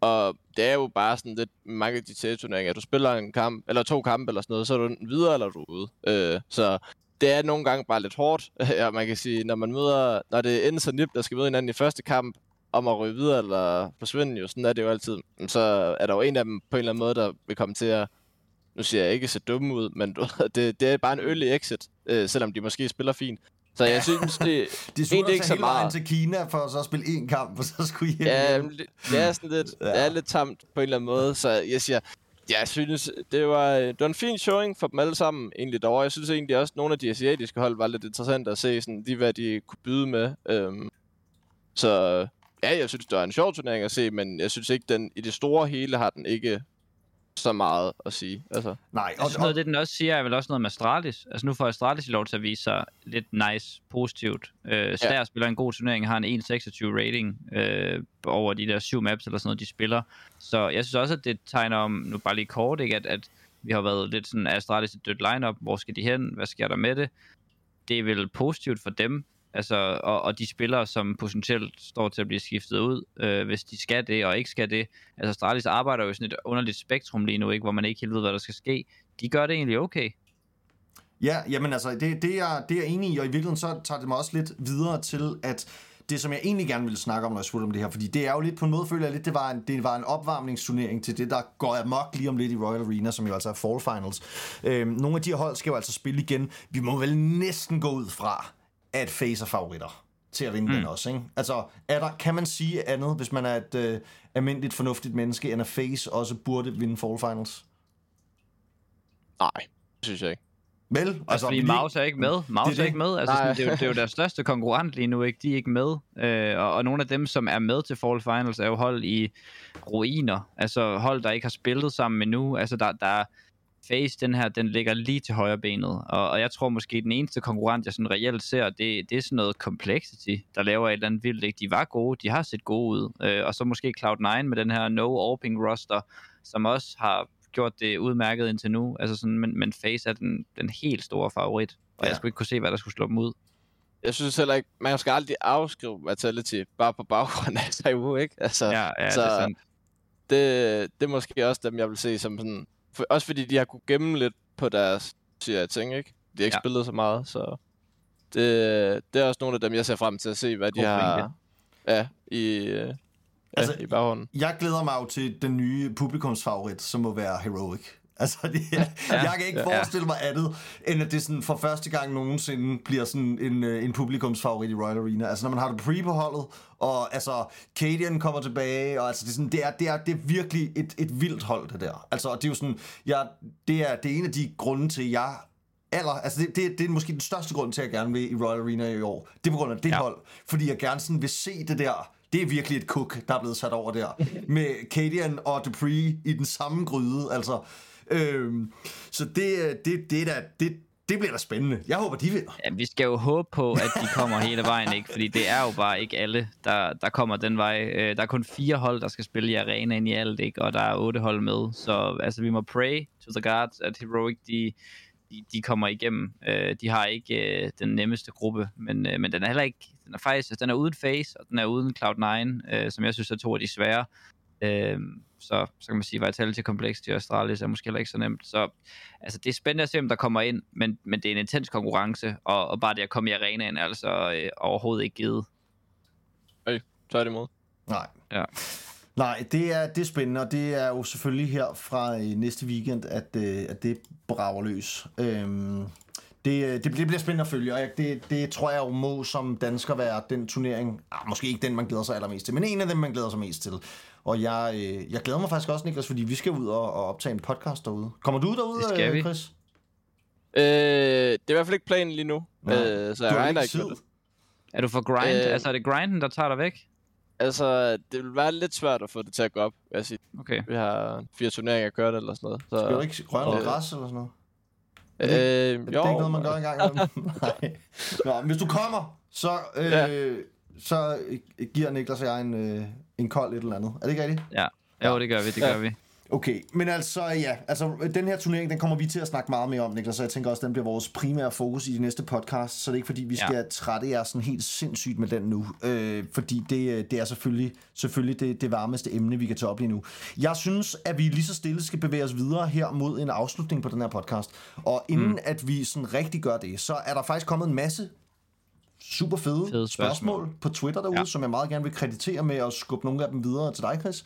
og det er jo bare sådan lidt mange af de turneringer. Du spiller en kamp, eller to kampe eller sådan noget, så er du videre eller du er ude. Øh, så det er nogle gange bare lidt hårdt. [laughs] ja, man kan sige, når man møder, når det er enden så nipt, der skal møde hinanden i første kamp, om at ryge videre eller forsvinde jo, sådan er det jo altid. Men Så er der jo en af dem på en eller anden måde, der vil komme til at, nu siger jeg ikke se dumme ud, men det, det er bare en early exit, øh, selvom de måske spiller fint. Så jeg synes, det, [laughs] er Egentlig ikke så hele meget. til Kina for så at spille én kamp, og så skulle I hjem Ja, det, det er sådan lidt, ja. det er lidt tamt på en eller anden måde, så jeg siger, jeg synes, det var, øh, det var en fin showing for dem alle sammen egentlig derovre. Jeg synes egentlig også, at nogle af de asiatiske hold var lidt interessant at se, sådan, de, hvad de kunne byde med. Øhm, så ja, jeg synes, det var en sjov turnering at se, men jeg synes ikke, den i det store hele har den ikke så meget at sige. Altså, Nej, og, og, noget af det, den også siger, er vel også noget med Astralis. Altså nu får Astralis lov til at vise sig lidt nice, positivt. Øh, Slayer spiller en god turnering, har en 1.26 rating øh, over de der syv maps eller sådan noget, de spiller. Så jeg synes også, at det tegner om, nu bare lige kort, ikke, at, at vi har været lidt sådan, Astralis et dødt lineup? Hvor skal de hen? Hvad sker der med det? Det er vel positivt for dem, Altså, og, og de spillere, som potentielt står til at blive skiftet ud, øh, hvis de skal det og ikke skal det. Altså, Astralis arbejder jo i sådan et underligt spektrum lige nu, ikke, hvor man ikke helt ved, hvad der skal ske. De gør det egentlig okay. Ja, jamen altså, det, det, er, det er jeg enig i, og i virkeligheden så tager det mig også lidt videre til, at det, som jeg egentlig gerne ville snakke om, når jeg spurgte om det her, fordi det er jo lidt, på en måde føler jeg lidt, det var en, det var en opvarmningsturnering til det, der går amok lige om lidt i Royal Arena, som jo altså er Fall Finals. Øhm, nogle af de her hold skal jo altså spille igen. Vi må vel næsten gå ud fra, at Face er favoritter til at vinde mm. den også, ikke? Altså, er der, kan man sige andet, hvis man er et øh, almindeligt, fornuftigt menneske, end at Face også burde vinde Fall Finals? Nej, det synes jeg ikke. Vel? Altså, altså fordi Maus er ikke med. Maus det er er ikke med. Altså, sådan, det, er jo, det er jo deres største konkurrent lige nu, ikke? De er ikke med. Øh, og, og nogle af dem, som er med til Fall Finals, er jo hold i ruiner. Altså hold, der ikke har spillet sammen endnu. Altså, der, der er Face, den her, den ligger lige til højre benet. Og, og jeg tror måske, den eneste konkurrent, jeg sådan reelt ser, det, det er sådan noget Complexity, der laver et eller andet vildt. Ikke? De var gode, de har set gode ud. Øh, og så måske Cloud9 med den her No Orping roster, som også har gjort det udmærket indtil nu. Altså sådan, men, men Face er den, den helt store favorit. Og Ja. jeg skulle ikke kunne se, hvad der skulle slå dem ud. Jeg synes heller ikke, man skal aldrig afskrive Vitality bare på baggrund af Taiwu, ikke? Altså, Ja, ja så det er sandt. det, det er måske også dem, jeg vil se som sådan... For, også fordi de har kunne gemme lidt på deres siger jeg, ting, ikke? De har ikke Ja. spillet så meget, så... Det, det er også nogle af dem, jeg ser frem til at se, hvad de God har... pointe. Ja, i, øh, Altså, ja, i baghånden. Jeg glæder mig jo til den nye publikumsfavorit, som må være Heroic. Altså, det, ja, Ja, jeg kan ikke ja. forestille mig andet, end at det sådan for første gang nogensinde bliver sådan en, øh, en publikumsfavorit i Royal Arena. Altså, når man har det pre på holdet, og altså, Cadian kommer tilbage, og altså, det er, sådan, det er, det er, det er virkelig et, et vildt hold, det der. Altså, og det er jo sådan, jeg, det, er, det er en af de grunde til, jeg aller, altså det, det, det er måske den største grund til, at jeg gerne vil i Royal Arena i år. Det er på grund af det Ja. ja. hold. Fordi jeg gerne sådan vil se det der. Det er virkelig et cook, der er blevet sat over der. [laughs] Med Cadian og Dupree i den samme gryde. Altså, øhm, så det, øh, det, det, der, det, det bliver da spændende. Jeg håber, de vinder. Ja, vi skal jo håbe på, at de kommer hele vejen, ikke? Fordi det er jo bare ikke alle, der, der kommer den vej. Øh, Der er kun fire hold, der skal spille i arenaen i alt, ikke? Og der er otte hold med. Så altså, vi må pray to the gods, at Heroic, de, de, de kommer igennem. Øh, De har ikke øh, den nemmeste gruppe, men, øh, men den er heller ikke... Den er faktisk altså, den er uden Face, og den er uden Cloud9, øh, som jeg synes er to af de svære. Øh, så, så kan man sige, Vitality Complexity og Astralis er måske heller ikke så nemt. Så altså, det er spændende at se, om der kommer ind, men, men det er en intens konkurrence, og, og bare det at komme i arenaen er altså øh, overhovedet ikke givet. Tværtimod. Nej. Ja. Nej, det er, det er spændende, og det er jo selvfølgelig her fra øh, næste weekend, at, øh, at det brager løs. Øhm, det, øh, det, det bliver spændende at følge, og jeg, det, det tror jeg jo må som dansker være den turnering, ah, måske ikke den, man glæder sig allermest til, men en af dem, man glæder sig mest til. Og jeg, øh, jeg glæder mig faktisk også, Niklas, fordi vi skal ud og, og optage en podcast derude. Kommer du derud, Det skal øh, vi. Chris? Øh, det er i hvert fald ikke planen lige nu, Nej. øh, så Du jeg har regner ikke med tid. det. Er du for grind? Øh... Øh. Altså er det grinden, der tager dig væk? Altså, det vil være lidt svært at få det til at gå op, vil jeg sige. Okay. Vi har fire turneringer kørt eller sådan noget. Så, Skal du ikke røre noget Øh, græs eller sådan noget? Øh, det er jo, det er ikke noget, man gør engang. [laughs] Nej. Nå, hvis du kommer, så, øh, Ja. Så øh, giver Niklas og jeg en, øh, en kold et eller andet. Er det ikke rigtigt? Ja. Jo, det gør vi, det Ja. gør vi. Okay, men altså ja, altså den her turnering, den kommer vi til at snakke meget mere om, Niklas, så jeg tænker også, den bliver vores primære fokus i de næste podcast, så det er ikke fordi, vi Ja. skal trætte jer sådan helt sindssygt med den nu, øh, fordi det, øh, det er selvfølgelig, selvfølgelig det, det varmeste emne, vi kan tage op lige nu. Jeg synes, at vi lige så stille skal bevæge os videre her mod en afslutning på den her podcast, og inden mm. at vi sådan rigtig gør det, så er der faktisk kommet en masse super fede, Fede spørgsmål. spørgsmål på Twitter derude, Ja. som jeg meget gerne vil kreditere med at skubbe nogle af dem videre til dig, Chris.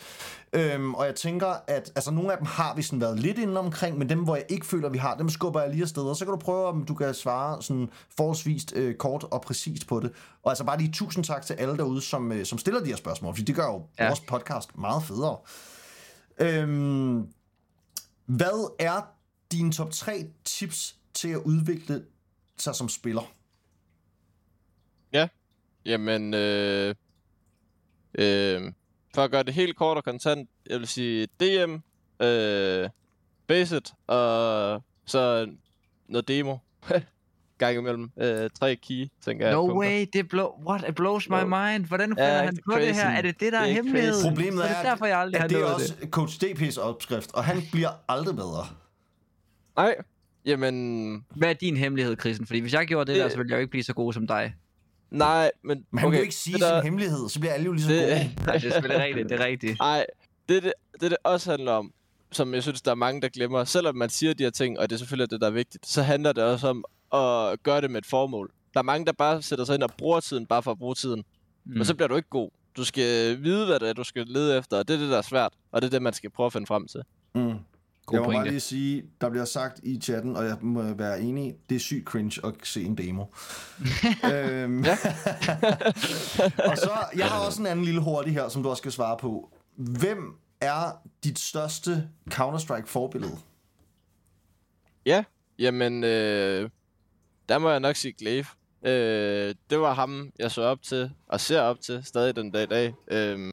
Øhm, og jeg tænker, at altså, nogle af dem har vi sådan været lidt inde omkring, men dem, hvor jeg ikke føler, vi har, dem skubber jeg lige afsted, og så kan du prøve, om du kan svare sådan forholdsvis øh, kort og præcist på det. Og altså bare lige tusind tak til alle derude, som, øh, som stiller de her spørgsmål, fordi det gør jo ja. vores podcast meget federe. Øhm, hvad er dine top 3 tips til at udvikle sig som spiller? Jamen, øh, øh, for at gøre det helt kort og kontant, jeg vil sige DM, øh, Basic og så noget demo. [laughs] Gang imellem. Øh, tre key, tænker jeg. No punkter. way, det blow, what, it blows my Jo. mind. Hvordan Ja, finder han det på er det her? crazy. Er det det, der er Det er hemmeligheden? crazy. Problemet er, det er derfor, jeg aldrig har at det er også det. Coach DP's opskrift, og han bliver aldrig bedre. Nej, jamen, Hvad er din hemmelighed, Christen? Fordi hvis jeg gjorde det, Det- der, så ville jeg jo ikke blive så god som dig. Nej, men... Men han okay, vil jo ikke sige det der- sin hemmelighed, så bliver alle jo lige så gode. det, [laughs] Nej, det er selvfølgelig rigtigt, det er rigtigt. Nej, det, det, det det også handler om, som jeg synes, der er mange, der glemmer, selvom man siger de her ting, og det er selvfølgelig det, der er vigtigt, så handler det også om at gøre det med et formål. Der er mange, der bare sætter sig ind og bruger tiden, bare for at bruge tiden. mm. men så bliver du ikke god. Du skal vide, hvad det er, du skal lede efter, og det er det, der er svært, og det er det, man skal prøve at finde frem til. Mm. God jeg må bare pointe. lige sige, der bliver sagt i chatten, og jeg må være enig, det er sygt cringe at se en demo. [laughs] øhm, [laughs] og så, jeg har også en anden lille hurtig her, som du også skal svare på. Hvem er dit største Counter-Strike forbillede? Ja, jamen, øh, der må jeg nok sige Glaive. Øh, det var ham, jeg så op til, og ser op til stadig den dag i dag. Øh,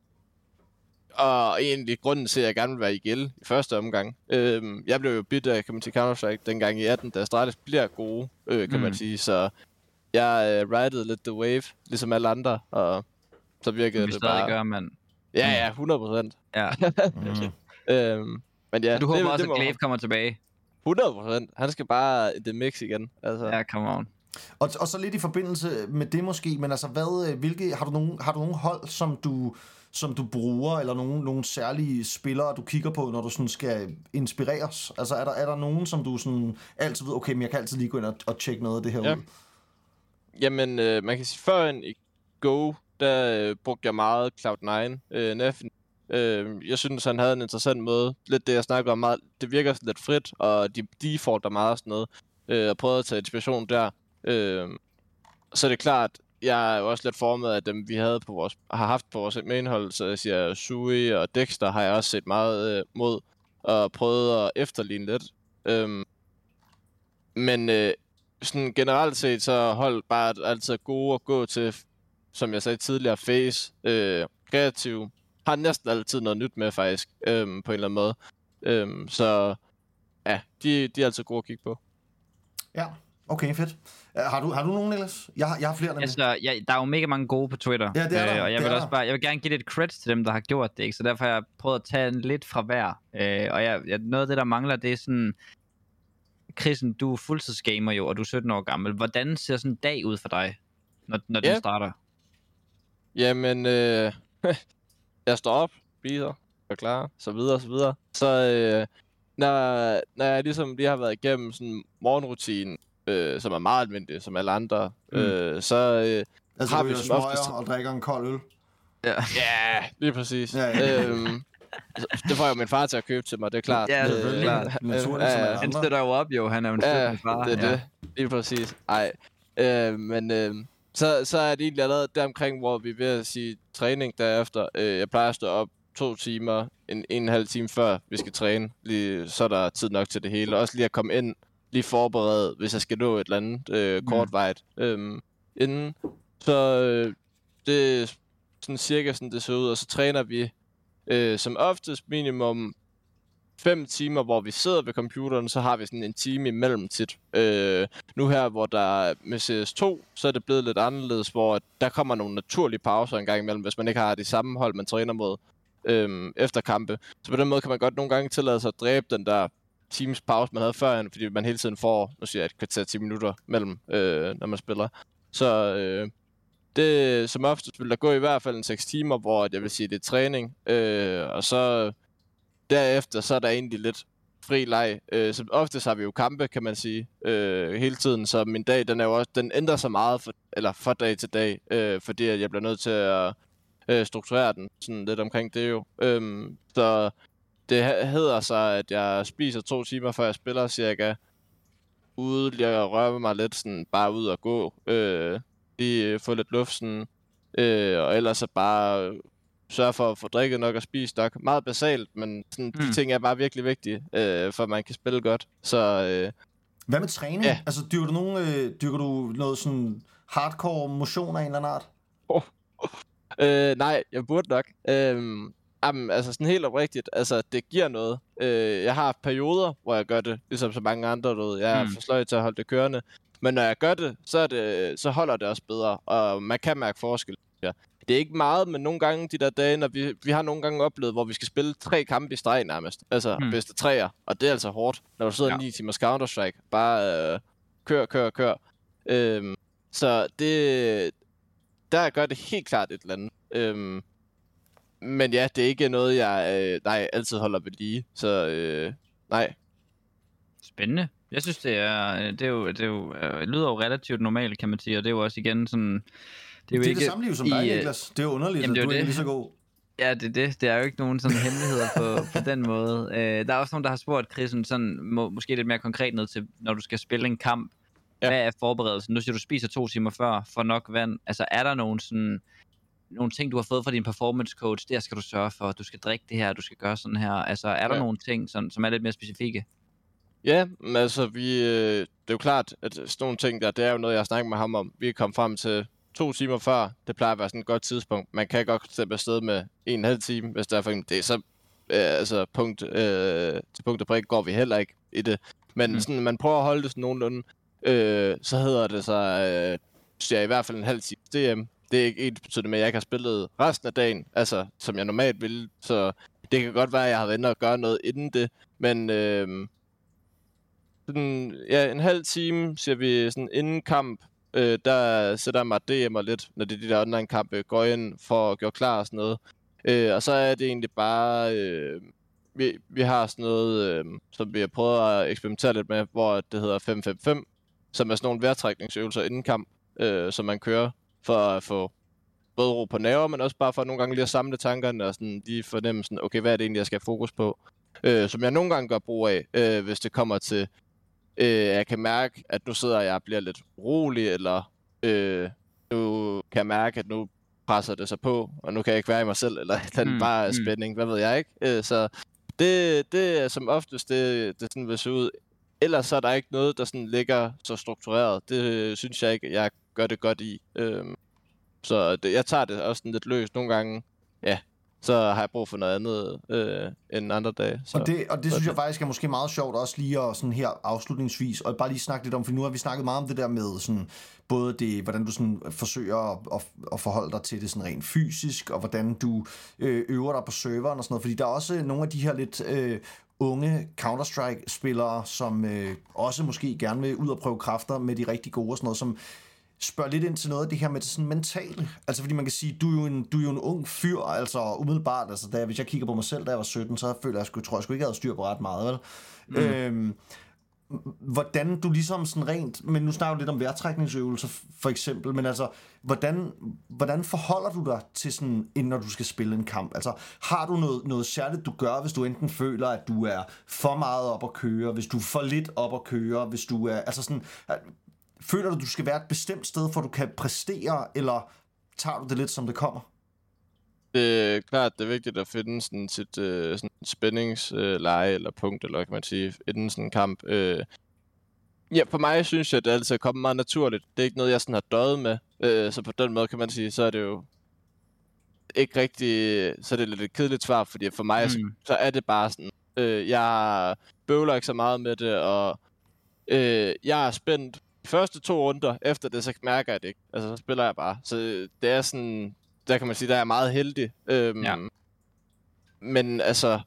og egentlig grunden til, at jeg gerne vil være i gæld i første omgang. Øh, jeg blev jo bidt af, kan man sige, Counter-Strike dengang i 18, da Astralis bliver gode, øh, kan mm. man Mm. sige. Så jeg øh, ridede lidt the wave, ligesom alle andre, og så virkede vi det stadig bare... gør, mand. Ja, ja, 100 procent. Ja. Mm. [laughs] Øhm, men ja, Så du håber det, også, det at må- Glaive kommer tilbage? 100 procent. Han skal bare det mix igen. Altså. Ja, come on. Og, og så lidt i forbindelse med det måske, men altså, hvad, øh, hvilke, har, du nogen, har du nogen hold, som du, som du bruger, eller nogle, nogle særlige spillere, du kigger på, når du sådan skal inspireres? Altså, er der, er der nogen, som du sådan altid ved, okay, men jeg kan altid lige gå ind og, og tjekke noget af det her Ja. ud? Jamen, øh, man kan sige, før i Go, der øh, brugte jeg meget Cloud9, øh, Neffen. Øh, jeg synes, han havde en interessant måde. Lidt det, jeg snakker om meget. Det virker sådan lidt frit, og de defaulter meget og sådan noget. Øh, og prøvede at tage inspiration der. Øh, så er det klart, jeg er jo også lidt formet af dem, vi havde på vores, har haft på vores indhold, Så jeg siger, Sui og Dexter har jeg også set meget øh, mod, og prøvet at efterligne lidt. Øhm, men øh, sådan generelt set, så hold bare altid gode at gå til, som jeg sagde tidligere, face, øh, kreativ, har næsten altid noget nyt med faktisk, øhm, på en eller anden måde. Øhm, så ja, de, de er altid gode at kigge på. Ja, okay, fedt. Uh, har, du, har du nogen, Niels? Jeg, har- jeg har flere Altså, jeg, der er jo mega mange gode på Twitter. Ja, det er der. Øh, og jeg Det vil er også bare, jeg vil gerne give lidt credit til dem, der har gjort det, ikke? Så derfor har jeg prøvet at tage en lidt fra hver. Øh, og jeg, jeg, noget af det, der mangler, det er sådan... Christen, du er fuldtidsgamer jo, og du er 17 år gammel. Hvordan ser sådan en dag ud for dig, når, når Ja. den starter? Jamen, øh, [laughs] jeg står op, spiser, er klar, så videre, så videre. Så øh, når, når jeg ligesom lige har været igennem sådan morgenrutinen, øh, som er meget almindelig, som alle andre, Mm. øh, så øh, Altså, har vi som oftest- og drikker en kold øl? Ja. Ja, lige præcis. Ja, ja. Øhm, det får jeg jo min far til at købe til mig, det er klart. Ja, Øh, selvfølgelig. Klart. Naturligt, Han støtter jo op, jo. Han er jo en Ja, far. det er det. Lige præcis. Ej. Øh, men øh, så, så er det egentlig allerede deromkring, hvor vi er ved at sige træning derefter. Øh, jeg plejer at stå op to timer, en, en og en halv time før vi skal træne. Lige, så er der tid nok til det hele. Også lige at komme ind, lige forberede, hvis jeg skal nå et eller andet øh, kortvejt øh, inden. Så øh, det er sådan cirka sådan, det ser ud. Og så træner vi øh, som oftest minimum fem timer, hvor vi sidder ved computeren, så har vi sådan en time imellem tit. Øh, nu her, hvor der er med CS2, så er det blevet lidt anderledes, hvor der kommer nogle naturlige pauser en gang imellem, hvis man ikke har de samme hold, man træner mod øh, efter kampe. Så på den måde kan man godt nogle gange tillade sig at dræbe den der times pause, man havde før, fordi man hele tiden får, nu siger jeg, et kvarter 10 minutter mellem, øh, når man spiller. Så øh, det, som oftest vil der gå i hvert fald en 6 timer, hvor jeg vil sige, det er træning, øh, og så derefter, så er der egentlig lidt fri leg. Øh, som oftest har vi jo kampe, kan man sige, øh, hele tiden, så min dag, den er jo også, den ændrer sig meget, for, eller fra dag til dag, øh, fordi at jeg bliver nødt til at øh, strukturere den sådan lidt omkring det jo. Øh, så det he- hedder sig, at jeg spiser to timer, før jeg spiller cirka, ude lige at røre mig lidt, sådan bare ud og gå, øh, lige øh, få lidt luft, sådan, øh, og ellers så bare sørge for at få drikket nok og spise nok. Meget basalt, men sådan, mm. de ting er bare virkelig vigtige, øh, for at man kan spille godt. Så øh, Hvad med træning? Ja. Altså, dyrker du, nogen, øh, dyrker du noget sådan hardcore motion af en eller anden art? øh, nej, jeg burde nok. Øh, jamen, altså sådan helt oprigtigt, altså det giver noget. Øh, jeg har haft perioder, hvor jeg gør det, ligesom så mange andre, du ved. Jeg er Mm. for sløj til at holde det kørende. Men når jeg gør det, så, er det, så holder det også bedre, og man kan mærke forskel. Ja. Det er ikke meget, men nogle gange de der dage, når vi, vi har nogle gange oplevet, hvor vi skal spille tre kampe i streg nærmest. Altså Mm. bedste træer, og det er altså hårdt, når du sidder ja. 9 timers Counter-Strike. Bare øh, kør, kør, kør. Øhm, så det, der gør det helt klart et eller andet. Øhm, men ja, det er ikke noget, jeg øh, nej, altid holder ved lige. Så øh, nej. Spændende. Jeg synes, det er, det er jo, det er jo, øh, det lyder jo relativt normalt, kan man sige, og det er jo også igen sådan, Det er jo det, ikke det samme liv som dig, øh, Niklas. Det er jo underligt, jamen, at det er du jo er det. lige så god. Ja, det er det. Det er jo ikke nogen sådan hemmeligheder på, [laughs] på den måde. Øh, der er også nogen, der har spurgt Chrisen sådan, må, måske lidt mere konkret ned til, når du skal spille en kamp. Ja. Hvad er forberedelsen? Nu siger du, spiser to timer før, for nok vand. Altså, er der nogle sådan nogle ting, du har fået fra din performance coach, der skal du sørge for, du skal drikke det her, du skal gøre sådan her. Altså, er der Ja. nogle ting, sådan, som er lidt mere specifikke? Ja, men altså, vi, øh, det er jo klart, at sådan nogle ting der, det er jo noget, jeg har snakket med ham om. Vi er kommet frem til to timer før. Det plejer at være sådan et godt tidspunkt. Man kan godt slippe afsted med en halv time, hvis der er for eksempel, det er så, øh, altså, punkt, øh, til punkt og prik går vi heller ikke i det. Men Mm. sådan, man prøver at holde det sådan nogenlunde, øh, så hedder det så, øh, siger i hvert fald en halv time DM. Det er ikke ens betydende med, at jeg ikke har spillet resten af dagen, altså, som jeg normalt ville. Så det kan godt være, at jeg har ventet at gøre noget inden det, men øh, sådan, ja, en halv time, siger vi, sådan inden kamp, øh, der sætter jeg mig DM'er lidt, når det er de der online-kampe, går ind for at gøre klar og sådan noget. Øh, og så er det egentlig bare, øh, vi, vi har sådan noget, øh, som vi har prøvet at eksperimentere lidt med, hvor det hedder 555, som er sådan nogle vejrtrækningsøvelser inden kamp, øh, som man kører for at få både ro på nerver, men også bare for nogle gange lige at samle tankerne og sådan lige fornemme sådan, okay, hvad er det egentlig, jeg skal have fokus på? Øh, som jeg nogle gange gør brug af, øh, hvis det kommer til, øh, jeg kan mærke, at nu sidder jeg og bliver lidt rolig, eller øh, nu kan jeg mærke, at nu presser det sig på, og nu kan jeg ikke være i mig selv, eller den Mm, bare mm. spænding, hvad ved jeg ikke? Øh, så det, det er som oftest det, det sådan vil se ud. Ellers så er der ikke noget, der sådan ligger så struktureret. Det synes jeg ikke, jeg gør det godt i. Øhm, så det, jeg tager det også sådan lidt løst nogle gange. Ja, så har jeg brug for noget andet øh, end andre dage. Så. Og det, og det synes jeg faktisk er måske meget sjovt også lige at sådan her afslutningsvis, og bare lige snakke lidt om, for nu har vi snakket meget om det der med sådan, både det, hvordan du sådan forsøger at, at, at forholde dig til det sådan rent fysisk, og hvordan du øh, øver dig på serveren og sådan noget, fordi der er også nogle af de her lidt øh, unge Counter-Strike-spillere, som øh, også måske gerne vil ud og prøve kræfter med de rigtig gode og sådan noget, som spørger lidt ind til noget af det her med det sådan mentale. Altså fordi man kan sige, du er jo en, du er jo en ung fyr, altså umiddelbart, altså da, hvis jeg kigger på mig selv, da jeg var 17, så føler jeg, sgu, tror jeg sgu ikke, jeg havde styr på ret meget, vel? Mm. Øhm, hvordan du ligesom sådan rent, men nu snakker du lidt om vejrtrækningsøvelser for eksempel, men altså, hvordan, hvordan forholder du dig til sådan, inden når du skal spille en kamp? Altså, har du noget, noget særligt, du gør, hvis du enten føler, at du er for meget op at køre, hvis du er for lidt op at køre, hvis du er, altså sådan, føler du, at du skal være et bestemt sted, for du kan præstere, eller tager du det lidt, som det kommer? det er klart, det er vigtigt at finde sådan sit øh, sådan spændingsleje øh, eller punkt, eller hvad kan man sige, inden sådan en kamp. Øh, ja, for mig synes jeg, at det altid er kommet meget naturligt. Det er ikke noget, jeg sådan har døjet med. Øh, så på den måde kan man sige, så er det jo ikke rigtig, så er det lidt et kedeligt svar, fordi for mig, mm. Mm. så, så er det bare sådan, øh, jeg bøvler ikke så meget med det, og øh, jeg er spændt de første to runder, efter det, så mærker jeg det ikke. Altså, så spiller jeg bare. Så øh, det er sådan, der kan man sige, der er jeg meget heldig. Øhm, Ja. Men altså,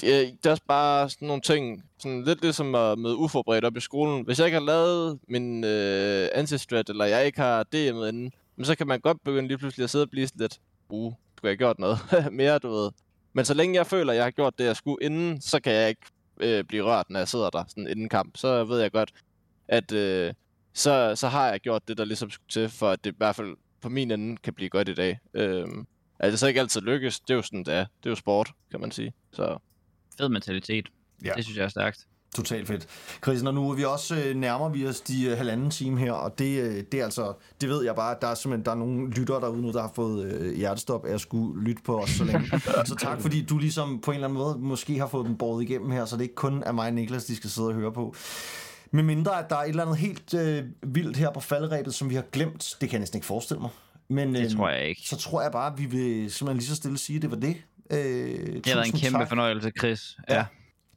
det er, det er også bare sådan nogle ting, sådan lidt ligesom at møde uforberedt op i skolen. Hvis jeg ikke har lavet min øh, ancestrat, eller jeg ikke har DM'et inden, men så kan man godt begynde lige pludselig at sidde og blive sådan lidt, uh, skulle jeg have gjort noget [laughs] mere, du ved. Men så længe jeg føler, at jeg har gjort det, jeg skulle inden, så kan jeg ikke øh, blive rørt, når jeg sidder der sådan inden kamp. Så ved jeg godt, at øh, så, så har jeg gjort det, der ligesom skulle til, for at det i hvert fald på min ende kan blive godt i dag. Øhm, at det så ikke altid lykkes, det er jo sådan, det er. Det er jo sport, kan man sige. Så Fed mentalitet. Ja. Ja. Det synes jeg er stærkt. Totalt fedt. Christian, og nu er vi også øh, nærmer vi os de øh, halvanden time her, og det, øh, det er altså, det ved jeg bare, at der er simpelthen der er nogle lyttere derude nu, der har fået øh, hjertestop af at skulle lytte på os så længe. [laughs] så tak, fordi du ligesom på en eller anden måde måske har fået dem båret igennem her, så det ikke kun er mig og Niklas, de skal sidde og høre på. Med mindre, at der er et eller andet helt øh, vildt her på faldrebet, som vi har glemt, det kan jeg næsten ikke forestille mig. Men, Det øh, tror jeg ikke. Så tror jeg bare, at vi vil simpelthen lige så stille sige, at det var det. Øh, Det har været en kæmpe tak. fornøjelse, Chris. Ja. Ja.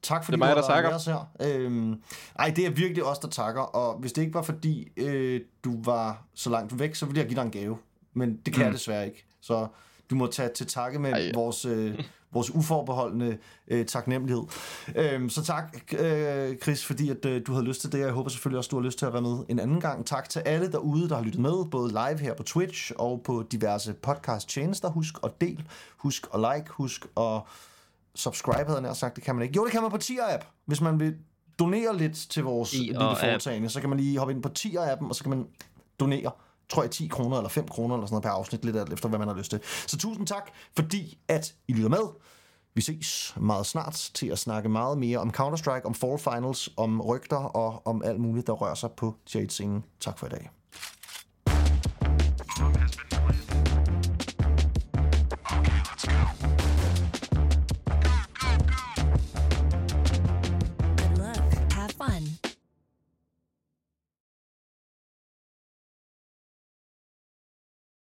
Tak fordi Det er mig, du der har været takker. med os her. Øhm, ej, det er virkelig os, der takker. Og hvis det ikke var fordi, øh, du var så langt væk, så ville jeg give dig en gave. Men det kan mm. jeg desværre ikke. Så du må tage til takke med Ej. vores, øh, [laughs] vores uforbeholdende øh, taknemmelighed. Øhm, så tak, øh, Chris, fordi at, øh, du havde lyst til det. Jeg håber selvfølgelig også, du har lyst til at være med en anden gang. Tak til alle derude, der har lyttet med, både live her på Twitch og på diverse podcast-tjenester. Husk at del, husk at like, husk at subscribe, havde jeg nær sagt. Det kan man ikke. Jo, det kan man på Tier-app. Hvis man vil donere lidt til vores lille foretagende, så kan man lige hoppe ind på Tier-appen, og så kan man donere tror jeg, 10 kroner eller 5 kroner eller sådan noget per afsnit, lidt alt efter, hvad man har lyst til. Så tusind tak, fordi at I lytter med. Vi ses meget snart til at snakke meget mere om Counter-Strike, om Fall Finals, om rygter og om alt muligt, der rører sig på Jade-scenen. Tak for i dag.